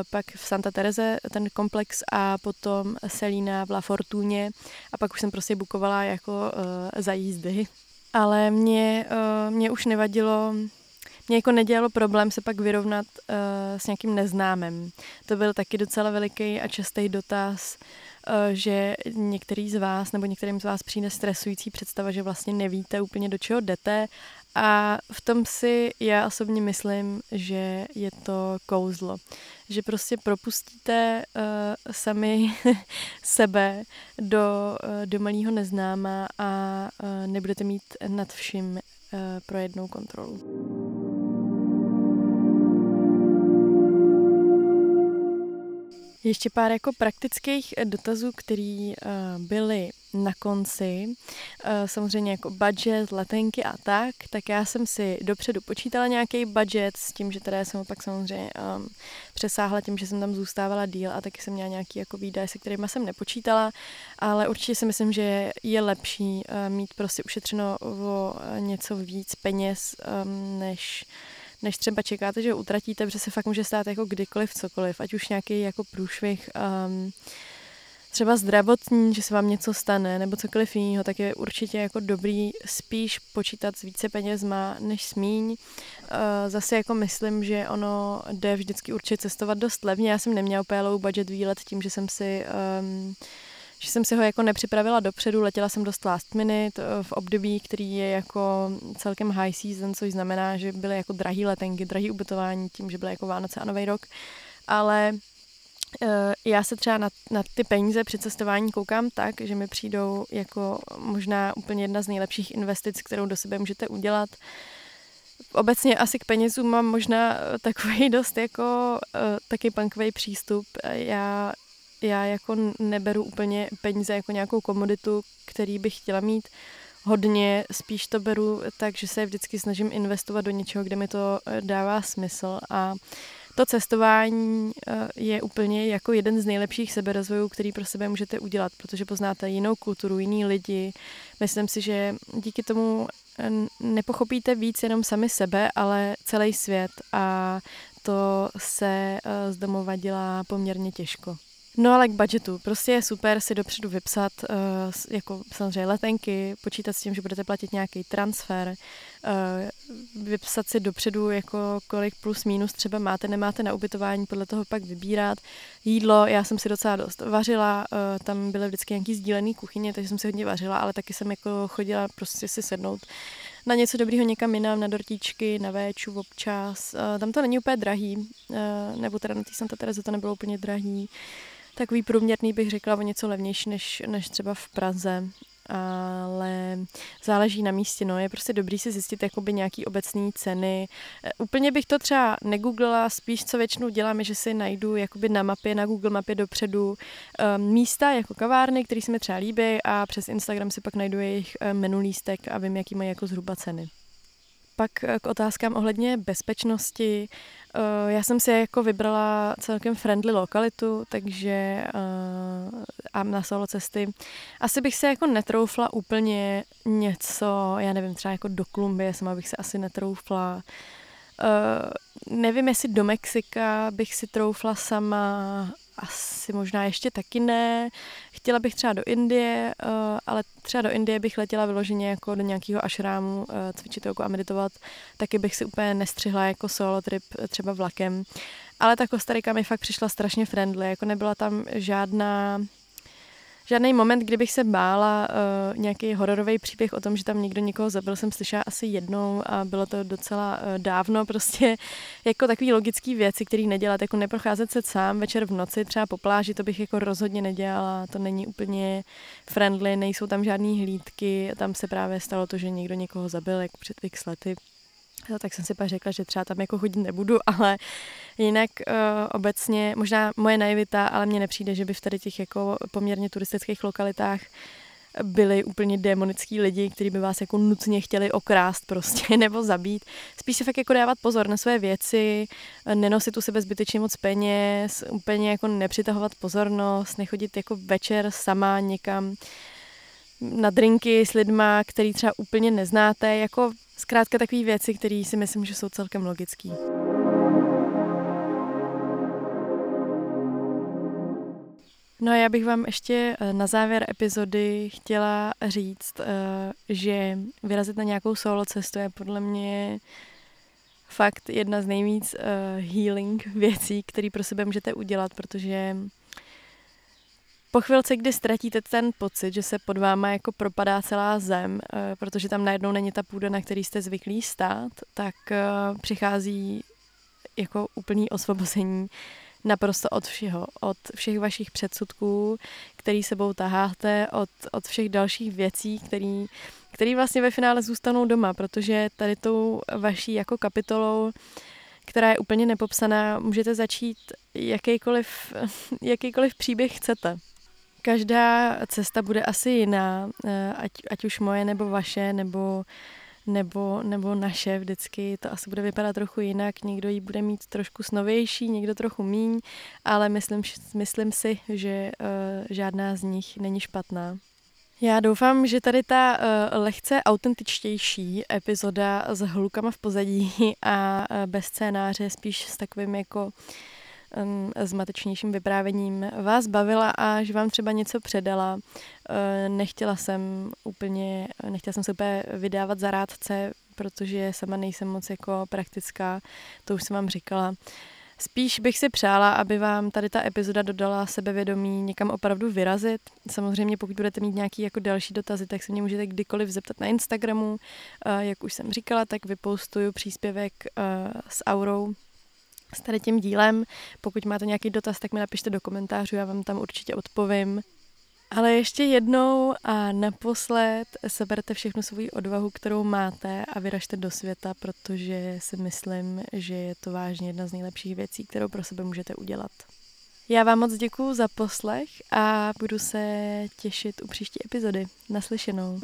A: pak v Santa Terese ten komplex a potom Selína v La Fortuně a pak už jsem prostě bukovala jako uh, za jízdy. Ale mě, mě už nevadilo, mě jako nedělalo problém se pak vyrovnat uh, s nějakým neznámem. To byl taky docela veliký a častý dotaz, uh, že některý z vás nebo některým z vás přijde stresující představa, že vlastně nevíte úplně do čeho jdete a v tom si já osobně myslím, že je to kouzlo. Že prostě propustíte uh, sami sebe do, uh, do malého neznáma a uh, nebudete mít nad vším uh, pro jednou kontrolu. Ještě pár jako praktických dotazů, které uh, byly na konci, uh, samozřejmě jako budget, letenky a tak, tak já jsem si dopředu počítala nějaký budget s tím, že teda jsem pak samozřejmě um, přesáhla tím, že jsem tam zůstávala díl a taky jsem měla nějaký jako výdaje, se kterými jsem nepočítala, ale určitě si myslím, že je lepší mít prostě ušetřeno o něco víc peněz, um, než než třeba čekáte, že utratíte, protože se fakt může stát jako kdykoliv cokoliv, ať už nějaký jako průšvih um, třeba zdravotní, že se vám něco stane, nebo cokoliv jiného, tak je určitě jako dobrý spíš počítat s více penězma než smíň. Uh, zase jako myslím, že ono jde vždycky určitě cestovat dost levně. Já jsem neměla úplně low budget výlet tím, že jsem si um, že jsem si ho jako nepřipravila dopředu, letěla jsem dost last minute eh, v období, který je jako celkem high season, což znamená, že byly jako drahý letenky, drahý ubytování tím, že byly jako Vánoce a Nový rok, ale eh, já se třeba na, na ty peníze při cestování koukám tak, že mi přijdou jako možná úplně jedna z nejlepších investic, kterou do sebe můžete udělat. Obecně asi k penězům mám možná takový dost jako uh, taky punkový přístup. Já já jako neberu úplně peníze jako nějakou komoditu, který bych chtěla mít hodně, spíš to beru tak, že se vždycky snažím investovat do něčeho, kde mi to eh, dává smysl a to cestování eh, je úplně jako jeden z nejlepších seberozvojů, který pro sebe můžete udělat, protože poznáte jinou kulturu, jiný lidi. Myslím si, že díky tomu eh, nepochopíte víc jenom sami sebe, ale celý svět a to se z domova dělá poměrně těžko. No ale k budgetu. Prostě je super si dopředu vypsat uh, jako samozřejmě letenky, počítat s tím, že budete platit nějaký transfer, uh, vypsat si dopředu jako kolik plus minus třeba máte, nemáte na ubytování, podle toho pak vybírat. Jídlo, já jsem si docela dost vařila, uh, tam byly vždycky nějaký sdílený kuchyně, takže jsem si hodně vařila, ale taky jsem jako chodila prostě si sednout na něco dobrýho někam jinam, na dortičky, na véču občas. Uh, tam to není úplně drahý, uh, nebo teda na té Santa Teresa to nebylo úplně drahý takový průměrný bych řekla o něco levnější než, než třeba v Praze, ale záleží na místě, no, je prostě dobrý si zjistit jakoby nějaký obecné ceny. E, úplně bych to třeba negooglila, spíš co většinou dělám, je, že si najdu jakoby na mapě, na Google mapě dopředu um, místa jako kavárny, které se mi třeba líbí a přes Instagram si pak najdu jejich e, menu lístek a vím, jaký mají jako zhruba ceny. Pak eh, k otázkám ohledně bezpečnosti. Eh, já jsem si jako vybrala celkem friendly lokalitu, takže eh, a na solo cesty. Asi bych se jako netroufla úplně něco, já nevím, třeba jako do Kolumbie sama bych se asi netroufla. nevím, jestli do Mexika bych si troufla sama, asi možná ještě taky ne. Chtěla bych třeba do Indie, uh, ale třeba do Indie bych letěla vyloženě jako do nějakého ašrámu uh, cvičit a meditovat. Taky bych si úplně nestřihla jako solo trip třeba vlakem. ale ta Kostarika mi fakt přišla strašně friendly, jako nebyla tam žádná žádný moment, kdybych se bála uh, nějaký hororový příběh o tom, že tam někdo někoho zabil, jsem slyšela asi jednou a bylo to docela uh, dávno, prostě jako takový logický věci, který nedělat, jako neprocházet se sám večer v noci, třeba po pláži, to bych jako rozhodně nedělala, to není úplně friendly, nejsou tam žádný hlídky, tam se právě stalo to, že někdo někoho zabil, jako před x lety, No, tak jsem si pak řekla, že třeba tam jako chodit nebudu, ale jinak uh, obecně, možná moje naivita, ale mně nepřijde, že by v tady těch jako poměrně turistických lokalitách byli úplně démonický lidi, kteří by vás jako nutně chtěli okrást prostě nebo zabít. Spíš si fakt jako dávat pozor na své věci, nenosit u sebe zbytečně moc peněz, úplně jako nepřitahovat pozornost, nechodit jako večer sama někam na drinky s lidma, který třeba úplně neznáte, jako Zkrátka takové věci, které si myslím, že jsou celkem logické. No a já bych vám ještě eh, na závěr epizody chtěla říct, eh, že vyrazit na nějakou solo cestu je podle mě fakt jedna z nejvíc eh, healing věcí, které pro sebe můžete udělat, protože po chvilce, kdy ztratíte ten pocit, že se pod váma jako propadá celá zem, eh, protože tam najednou není ta půda, na který jste zvyklí stát, tak eh, přichází jako úplný osvobození naprosto od všeho, od všech vašich předsudků, který sebou taháte, od, od všech dalších věcí, který, který vlastně ve finále zůstanou doma, protože tady tou vaší jako kapitolou která je úplně nepopsaná, můžete začít jakýkoliv, jakýkoliv příběh chcete. Každá cesta bude asi jiná, eh, ať, ať už moje nebo vaše, nebo, nebo, nebo naše vždycky. To asi bude vypadat trochu jinak. Někdo ji bude mít trošku snovější, někdo trochu míň, ale myslím, myslím si, že uh, žádná z nich není špatná. Já doufám, že tady ta uh, lehce autentičtější epizoda s hlukama v pozadí a uh, bez scénáře, spíš s takovým jako uh, zmatečnějším vyprávěním vás bavila a že vám třeba něco předala. Nechtěla jsem úplně, nechtěla jsem se úplně vydávat za rádce, protože sama nejsem moc jako praktická, to už jsem vám říkala. Spíš bych si přála, aby vám tady ta epizoda dodala sebevědomí někam opravdu vyrazit. Samozřejmě pokud budete mít nějaký jako další dotazy, tak se mě můžete kdykoliv zeptat na Instagramu. Eh, jak už jsem říkala, tak vypostuju příspěvek eh, s Aurou s tady tím dílem. Pokud máte nějaký dotaz, tak mi napište do komentářů, já vám tam určitě odpovím. Ale ještě jednou a naposled seberte všechnu svou odvahu, kterou máte a vyražte do světa, protože si myslím, že je to vážně jedna z nejlepších věcí, kterou pro sebe můžete udělat. Já vám moc děkuju za poslech a budu se těšit u příští epizody. Naslyšenou.